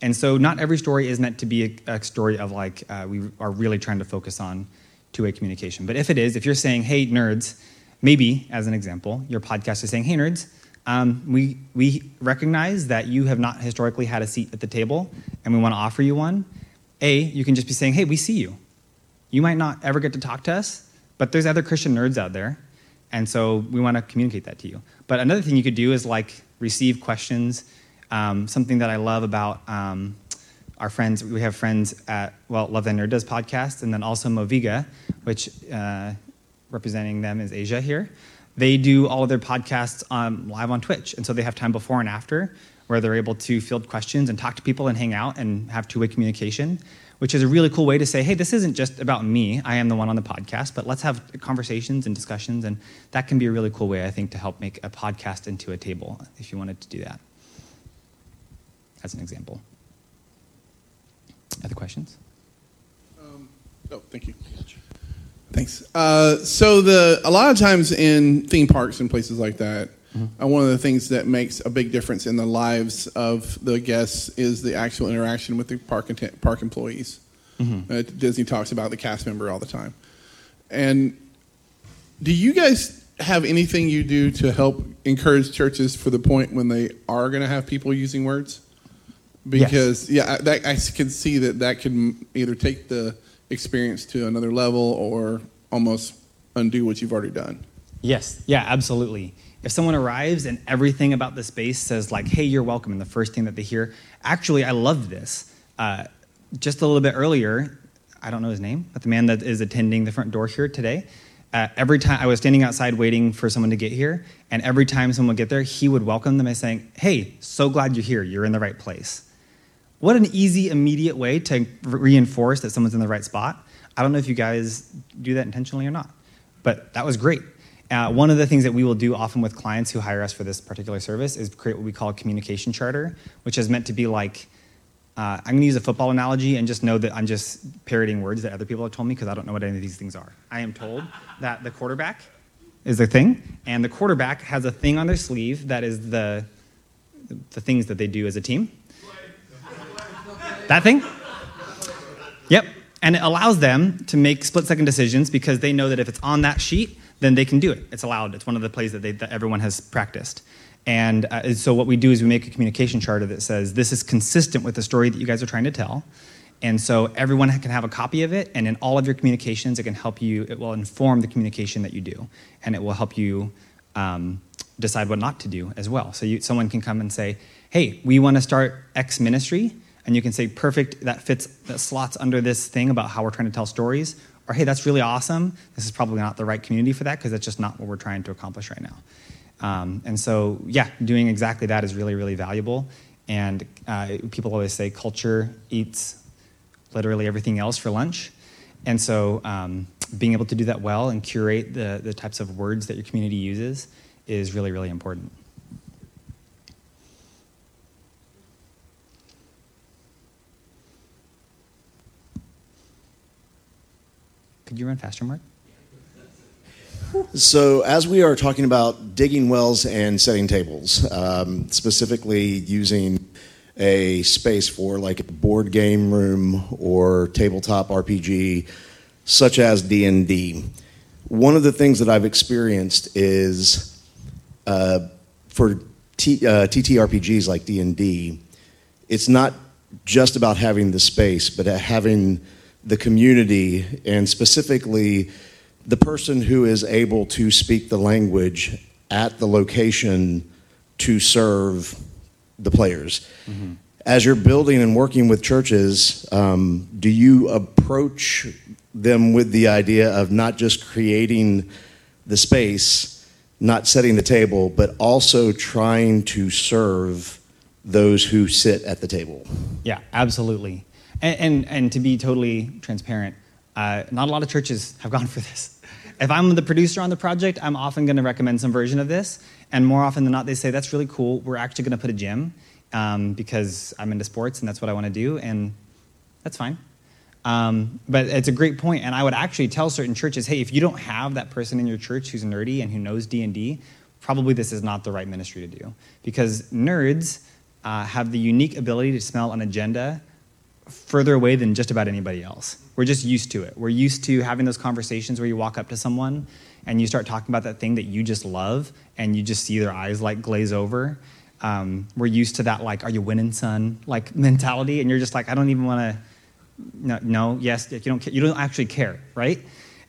And so, not every story is meant to be a, a story of like uh, we are really trying to focus on two-way communication. But if it is, if you're saying, "Hey, nerds," maybe as an example, your podcast is saying, "Hey, nerds." Um, we, we recognize that you have not historically had a seat at the table, and we want to offer you one. A, you can just be saying, hey, we see you. You might not ever get to talk to us, but there's other Christian nerds out there, and so we want to communicate that to you. But another thing you could do is like receive questions. Um, something that I love about um, our friends, we have friends at, well, Love Thy Nerd does podcast, and then also Moviga, which uh, representing them is Asia here they do all of their podcasts um, live on Twitch. And so they have time before and after where they're able to field questions and talk to people and hang out and have two way communication, which is a really cool way to say, hey, this isn't just about me. I am the one on the podcast, but let's have conversations and discussions. And that can be a really cool way, I think, to help make a podcast into a table if you wanted to do that. As an example. Other questions? Um, oh, thank you. Thanks. Uh, so the a lot of times in theme parks and places like that, mm-hmm. uh, one of the things that makes a big difference in the lives of the guests is the actual interaction with the park park employees. Mm-hmm. Uh, Disney talks about the cast member all the time. And do you guys have anything you do to help encourage churches for the point when they are going to have people using words? Because yes. yeah, that, I can see that that can either take the experience to another level or almost undo what you've already done. Yes, yeah, absolutely. If someone arrives and everything about the space says, like, hey, you're welcome, and the first thing that they hear, actually, I love this. Uh, just a little bit earlier, I don't know his name, but the man that is attending the front door here today, uh, every time I was standing outside waiting for someone to get here, and every time someone would get there, he would welcome them by saying, Hey, so glad you're here. You're in the right place. What an easy, immediate way to reinforce that someone's in the right spot. I don't know if you guys do that intentionally or not, but that was great. Uh, one of the things that we will do often with clients who hire us for this particular service is create what we call a communication charter, which is meant to be like, uh, I'm going to use a football analogy and just know that I'm just parroting words that other people have told me because I don't know what any of these things are. I am told that the quarterback is the thing, and the quarterback has a thing on their sleeve that is the, the things that they do as a team. That thing? Yep. And it allows them to make split second decisions because they know that if it's on that sheet, then they can do it. It's allowed. It's one of the plays that, they, that everyone has practiced. And uh, so what we do is we make a communication charter that says this is consistent with the story that you guys are trying to tell. And so everyone can have a copy of it, and in all of your communications, it can help you, it will inform the communication that you do, and it will help you um, decide what not to do as well. So you, someone can come and say, hey, we want to start X ministry and you can say, perfect, that fits, that slots under this thing about how we're trying to tell stories. Or, hey, that's really awesome. This is probably not the right community for that because that's just not what we're trying to accomplish right now. Um, and so, yeah, doing exactly that is really, really valuable. And uh, people always say culture eats literally everything else for lunch. And so, um, being able to do that well and curate the, the types of words that your community uses is really, really important. Could you run faster, Mark? So, as we are talking about digging wells and setting tables, um, specifically using a space for like a board game room or tabletop RPG, such as D&D. One of the things that I've experienced is uh, for T, uh, TTRPGs like D&D, it's not just about having the space, but having the community and specifically the person who is able to speak the language at the location to serve the players. Mm-hmm. As you're building and working with churches, um, do you approach them with the idea of not just creating the space, not setting the table, but also trying to serve those who sit at the table? Yeah, absolutely. And, and, and to be totally transparent, uh, not a lot of churches have gone (laughs) for this. If I'm the producer on the project, I'm often going to recommend some version of this. And more often than not, they say, that's really cool. We're actually going to put a gym um, because I'm into sports and that's what I want to do. And that's fine. Um, but it's a great point, and I would actually tell certain churches, hey, if you don't have that person in your church who's nerdy and who knows D and D, probably this is not the right ministry to do, because nerds uh, have the unique ability to smell an agenda further away than just about anybody else. We're just used to it. We're used to having those conversations where you walk up to someone and you start talking about that thing that you just love, and you just see their eyes like glaze over. Um, we're used to that, like, "Are you winning, son?" like (laughs) mentality, and you're just like, "I don't even want to." No, no, yes, you don't. You don't actually care, right?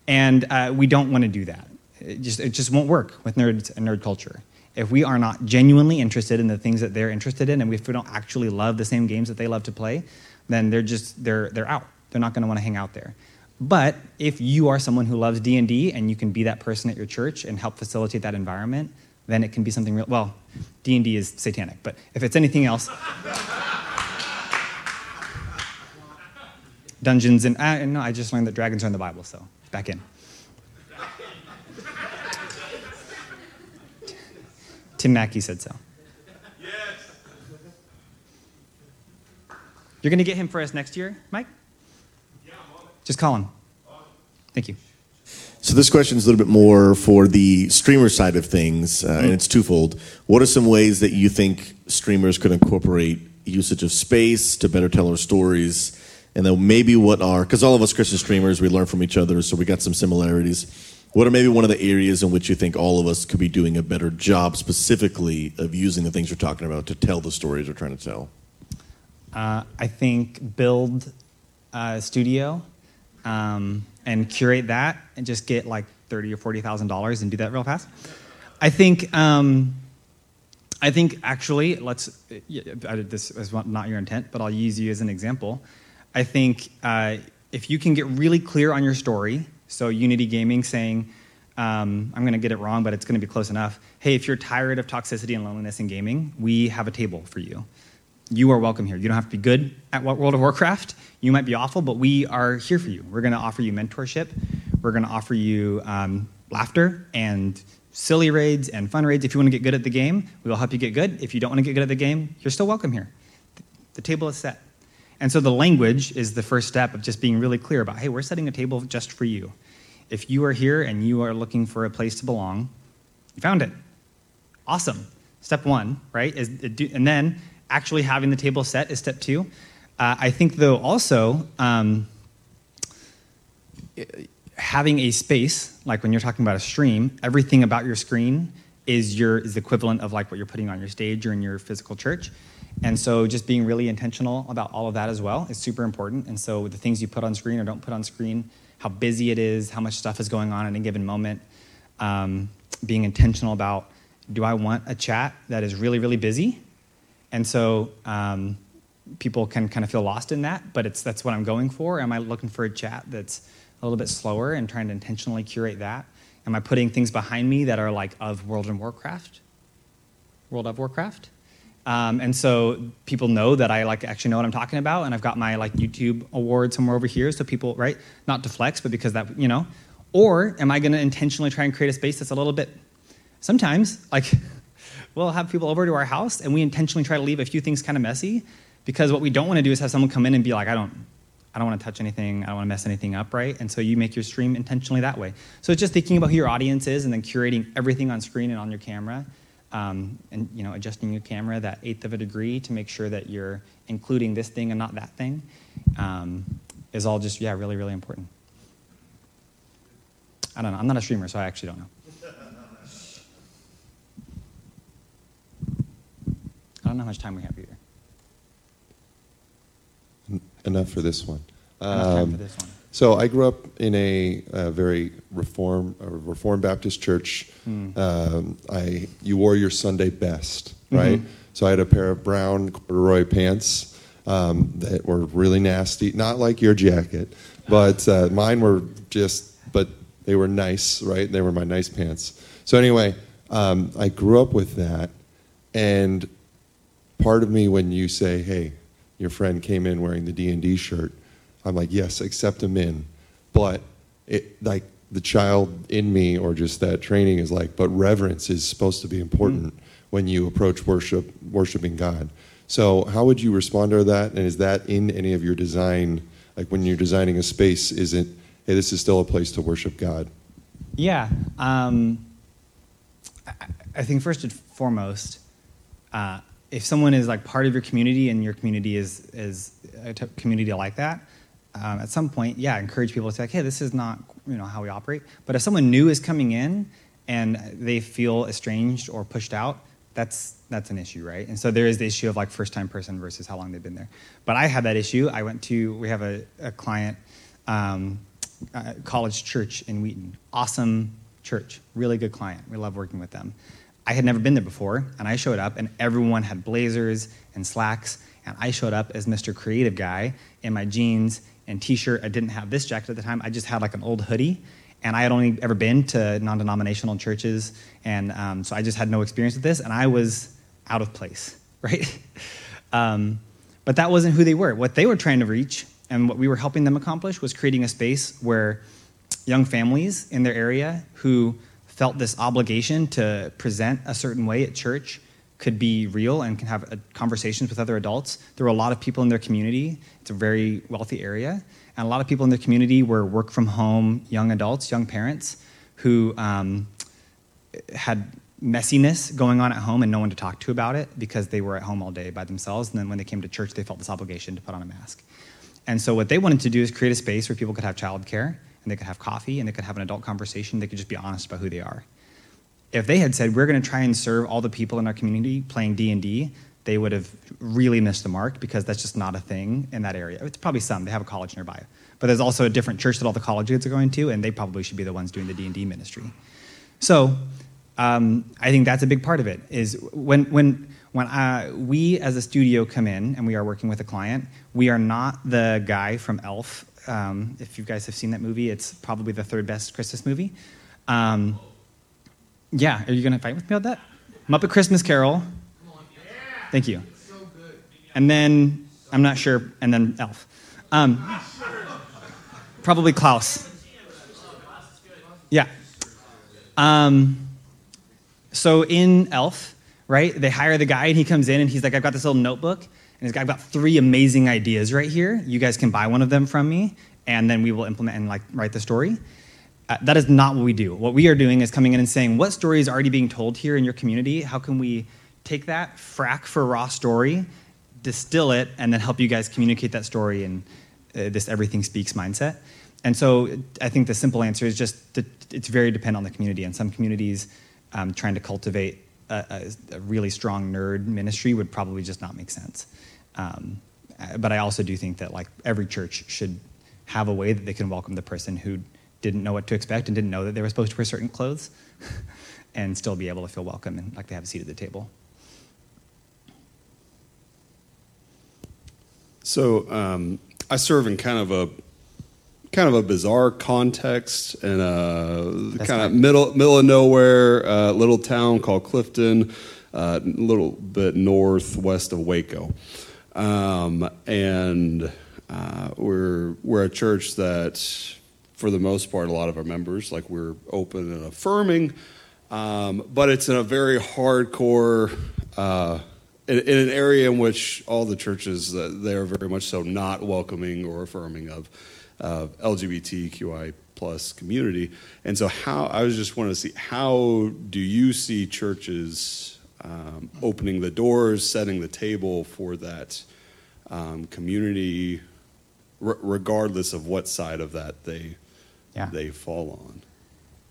And uh, we don't want to do that. It just it just won't work with nerds and nerd culture. If we are not genuinely interested in the things that they're interested in, and if we don't actually love the same games that they love to play, then they're just they're they're out. They're not going to want to hang out there. But if you are someone who loves D&D and you can be that person at your church and help facilitate that environment, then it can be something real. Well, D&D is satanic, but if it's anything else, (laughs) Dungeons and uh, no, I just learned that dragons are in the Bible, so back in. Tim Mackie said so. You're going to get him for us next year, Mike? Yeah, Just call him. Thank you. So this question is a little bit more for the streamer side of things, uh, mm-hmm. and it's twofold. What are some ways that you think streamers could incorporate usage of space to better tell our stories? And then maybe what are because all of us Christian streamers we learn from each other, so we got some similarities. What are maybe one of the areas in which you think all of us could be doing a better job specifically of using the things we're talking about to tell the stories we're trying to tell? Uh, I think build a studio um, and curate that and just get like thirty or forty thousand dollars and do that real fast. I think. Um, I think actually, let's. This is not your intent, but I'll use you as an example. I think uh, if you can get really clear on your story, so Unity Gaming saying, um, I'm going to get it wrong, but it's going to be close enough. Hey, if you're tired of toxicity and loneliness in gaming, we have a table for you. You are welcome here. You don't have to be good at World of Warcraft. You might be awful, but we are here for you. We're going to offer you mentorship. We're going to offer you um, laughter and silly raids and fun raids. If you want to get good at the game, we will help you get good. If you don't want to get good at the game, you're still welcome here. The table is set. And so the language is the first step of just being really clear about hey, we're setting a table just for you. If you are here and you are looking for a place to belong, you found it. Awesome. Step one, right? And then actually having the table set is step two. Uh, I think, though, also um, having a space, like when you're talking about a stream, everything about your screen is your is the equivalent of like what you're putting on your stage or in your physical church. And so just being really intentional about all of that as well is super important. And so the things you put on screen or don't put on screen, how busy it is, how much stuff is going on at a given moment, um, being intentional about do I want a chat that is really, really busy? And so um, people can kind of feel lost in that, but it's, that's what I'm going for. Am I looking for a chat that's a little bit slower and trying to intentionally curate that? Am I putting things behind me that are like of World of Warcraft? World of Warcraft? Um, and so people know that I like actually know what I'm talking about, and I've got my like YouTube award somewhere over here, so people right not to flex, but because that you know. Or am I going to intentionally try and create a space that's a little bit? Sometimes like (laughs) we'll have people over to our house, and we intentionally try to leave a few things kind of messy, because what we don't want to do is have someone come in and be like, I don't. I don't want to touch anything. I don't want to mess anything up, right? And so you make your stream intentionally that way. So it's just thinking about who your audience is and then curating everything on screen and on your camera um, and you know adjusting your camera that eighth of a degree to make sure that you're including this thing and not that thing um, is all just yeah really really important I don't know. I'm not a streamer, so I actually don't know. Don't know how much time we have either. Enough for this one. Enough time Um, for this one. So I grew up in a, uh very reform, a Reformed Baptist church. Hmm. Um, I you wore your Sunday best, Mm-hmm. right? So I had a pair of brown corduroy pants um, that were really nasty, not like your jacket, but uh, mine were just, but they were nice, right? They were my nice pants. So anyway, um, I grew up with that, and part of me when you say, "Hey, your friend came in wearing the D and D shirt," I'm like, "Yes, accept him in," but it like the child in me or just that training is like, but reverence is supposed to be important when you approach worship, worshiping God. So, how would you respond to that? And is that in any of your design? Like when you're designing a space, is it, hey, this is still a place to worship God? Yeah. Um, I, I think first and foremost, uh, if someone is like part of your community and your community is is a t- community like that, um, at some point, yeah, encourage people to say, like, hey, this is not you know how we operate. But if someone new is coming in and they feel estranged or pushed out, that's that's an issue, right? And so there is the issue of like first time person versus how long they've been there. But I had that issue. I went to we have a, a client. Um, uh, college church in Wheaton. Awesome church, really good client. We love working with them. I had never been there before, and I showed up, and everyone had blazers and slacks, and I showed up as Mr. Creative Guy in my jeans and t-shirt. I didn't have this jacket at the time. I just had like an old hoodie, and I had only ever been to non-denominational churches, and um, so I just had no experience with this, and I was out of place, (laughs) right? um, but that wasn't who they were. What they were trying to reach and what we were helping them accomplish was creating a space where young families in their area who felt this obligation to present a certain way at church could be real and can have uh, conversations with other adults. There were a lot of people in their community. It's a very wealthy area. And a lot of people in their community were work from home young adults, young parents who um, had messiness going on at home and no one to talk to about it because they were at home all day by themselves. And then when they came to church, they felt this obligation to put on a mask. And so what they wanted to do is create a space where people could have childcare and they could have coffee and they could have an adult conversation. They could just be honest about who they are. If they had said we're going to try and serve all the people in our community playing D and D, they would have really missed the mark because that's just not a thing in that area. It's probably some. They have a college nearby, but there's also a different church that all the college kids are going to, and they probably should be the ones doing the D and D ministry. So um, I think that's a big part of it. Is when when when uh, we as a studio come in and we are working with a client, we are not the guy from Elf. Um, if you guys have seen that movie, it's probably the third best Christmas movie. Um, yeah, are you going to fight with me about that? Muppet Christmas Carol. Thank you. And then I'm not sure. And then Elf. Um, probably Klaus. Yeah. Um, so in Elf, right, they hire the guy and he comes in and he's like, I've got this little notebook and I've got three amazing ideas right here. You guys can buy one of them from me and then we will implement and like write the story. Uh, that is not what we do. What we are doing is coming in and saying, what story is already being told here in your community? How can we take that, frack for raw story, distill it, and then help you guys communicate that story in uh, this everything speaks mindset? And so I think the simple answer is just that it's very dependent on the community. And some communities um, trying to cultivate a, a, a, really strong nerd ministry would probably just not make sense. Um, but I also do think that like every church should have a way that they can welcome the person who didn't know what to expect and didn't know that they were supposed to wear certain clothes (laughs) and still be able to feel welcome and like they have a seat at the table. So um, I serve in kind of a kind of a bizarre context in a That's kind of middle middle of nowhere uh, little town called Clifton, uh, a little bit northwest of Waco, um, and uh, we're we're a church that, for the most part, a lot of our members like we're open and affirming, um, but it's in a very hardcore. Uh, in, an area in which all the churches uh, they are very much so not welcoming or affirming of LGBTQI plus community, and so how I was just wanting to see how do you see churches um, opening the doors, setting the table for that um, community, r- regardless of what side of that they Yeah. they fall on.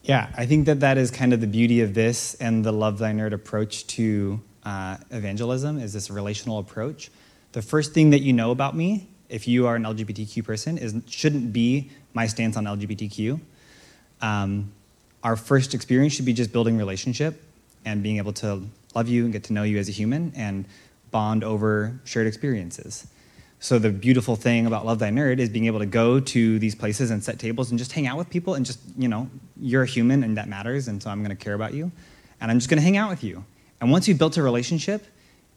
Yeah, I think that that is kind of the beauty of this and the love thy nerd approach to uh, evangelism is this relational approach. The first thing that you know about me, if you are an LGBTQ person, is shouldn't be my stance on LGBTQ. Um, our first experience should be just building relationship and being able to love you and get to know you as a human and bond over shared experiences. So the beautiful thing about Love Thy Nerd is being able to go to these places and set tables and just hang out with people and just, you know, you're a human and that matters, and so I'm going to care about you. And I'm just going to hang out with you. And once you've built a relationship,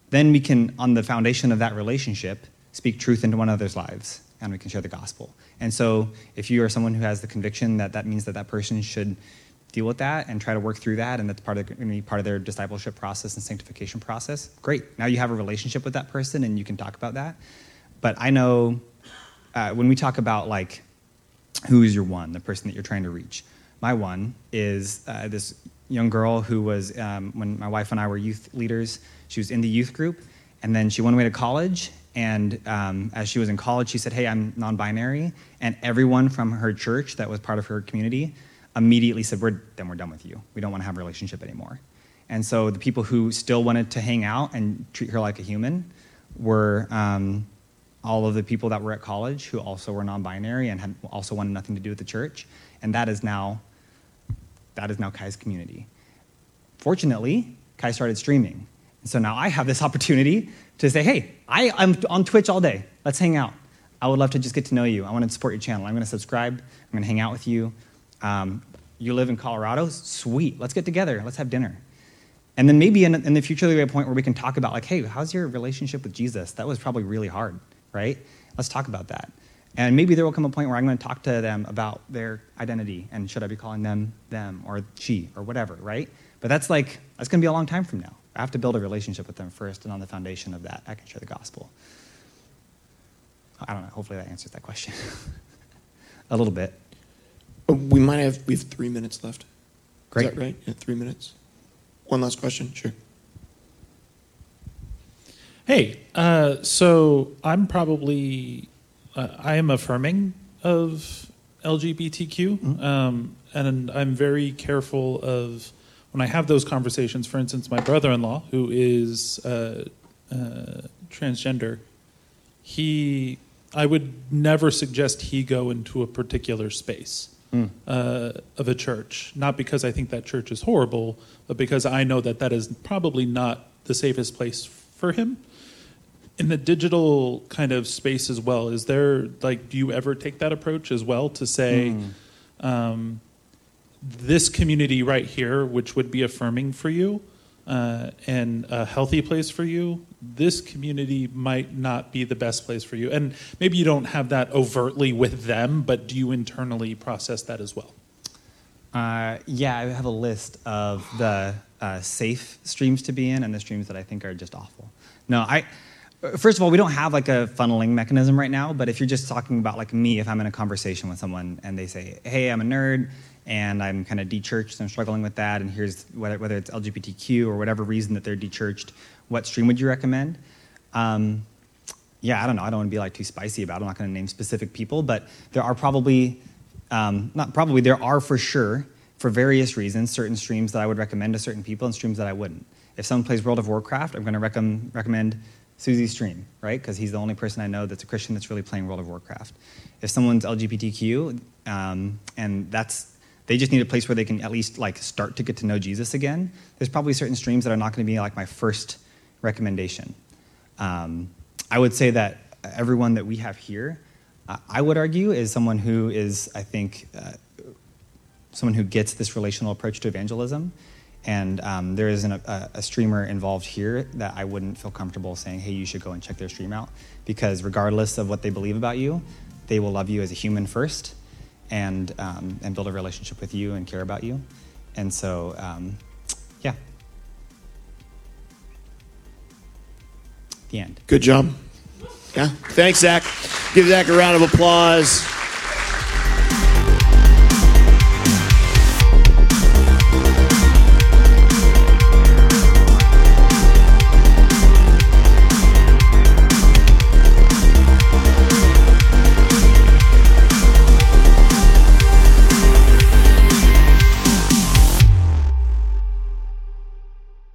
then we can, on the foundation of that relationship, speak truth into one another's lives and we can share the gospel. And so if you are someone who has the conviction that that means that that person should deal with that and try to work through that and that's part of going to be part of their discipleship process and sanctification process great now you have a relationship with that person and you can talk about that but I know uh, when we talk about like who is your one, the person that you're trying to reach, my one is uh, this young girl who was, um, when my wife and I were youth leaders, she was in the youth group, and then she went away to college. And um, as she was in college, she said, Hey, I'm non binary. And everyone from her church that was part of her community immediately said, we're, Then we're done with you. We don't want to have a relationship anymore. And so the people who still wanted to hang out and treat her like a human were um, all of the people that were at college who also were non-binary and had also wanted nothing to do with the church. And that is now that is now kai's community. Fortunately kai started streaming. And so now i have this (laughs) opportunity to say hey I, i'm on twitch all day. Let's hang out. I would love to just get to know you. I want to support your channel. I'm going to subscribe. I'm going to hang out with you um, you live in colorado sweet let's get together let's have dinner and then maybe in, in the future there'll be a point where we can talk about like hey how's your relationship with jesus that was probably really hard right? Let's talk about that. And maybe there will come a point where I'm going to talk to them about their identity and should I be calling them them or she or whatever, right? But that's like, that's going to be a long time from now. I have to build a relationship with them first, and on the foundation of that, I can share the gospel. I don't know. Hopefully that answers that question. (laughs) a little bit. Uh, we might have, we have three minutes left. Great. Is that right? Yeah, three minutes. One last question? Sure. Hey, uh, so I'm probably uh, I am affirming of LGBTQ, mm-hmm. um, and I'm very careful of when I have those conversations. For instance, my brother-in-law, who is uh, uh transgender, he I would never suggest he go into a particular space. Mm. of a church, not because I think that church is horrible, but because I know that that is probably not the safest place for him in the digital kind of space as well is there like do you ever take that approach as well to say mm. um, this community right here which would be affirming for you uh, and a healthy place for you this community might not be the best place for you. And maybe you don't have that overtly with them but do you internally process that as well? Uh, yeah i have a list of the uh, safe streams to be in and the streams that i think are just awful. No i First of all, we don't have like a funneling mechanism right now, but if you're just talking about like me, if I'm in a conversation with someone and they say, hey, I'm a nerd and I'm kind of dechurched, I'm struggling with that, and here's whether, whether it's LGBTQ or whatever reason that they're dechurched, what stream would you recommend? Um, yeah, I don't know. I don't want to be like too spicy about it. I'm not going to name specific people, but there are probably, um, not probably, there are for sure, for various reasons, certain streams that I would recommend to certain people and streams that I wouldn't. If someone plays World of Warcraft, I'm going to rec- recommend Susie Stream, right? Because he's the only person I know that's a Christian that's really playing World of Warcraft. If someone's LGBTQ um, and that's they just need a place where they can at least like start to get to know Jesus again. There's probably certain streams that are not going to be like my first recommendation. Um, I would say that everyone that we have here, uh, I would argue, is someone who is, I think, uh, someone who gets this relational approach to evangelism and um, there is an, a, a, streamer involved here that I wouldn't feel comfortable saying, hey, you should go and check their stream out. Because regardless of what they believe about you, they will love you as a human first and, um, and build a relationship with you and care about you. And so, um, yeah. The end. Good job. Yeah. Thanks, Zach. Give Zach a round of applause.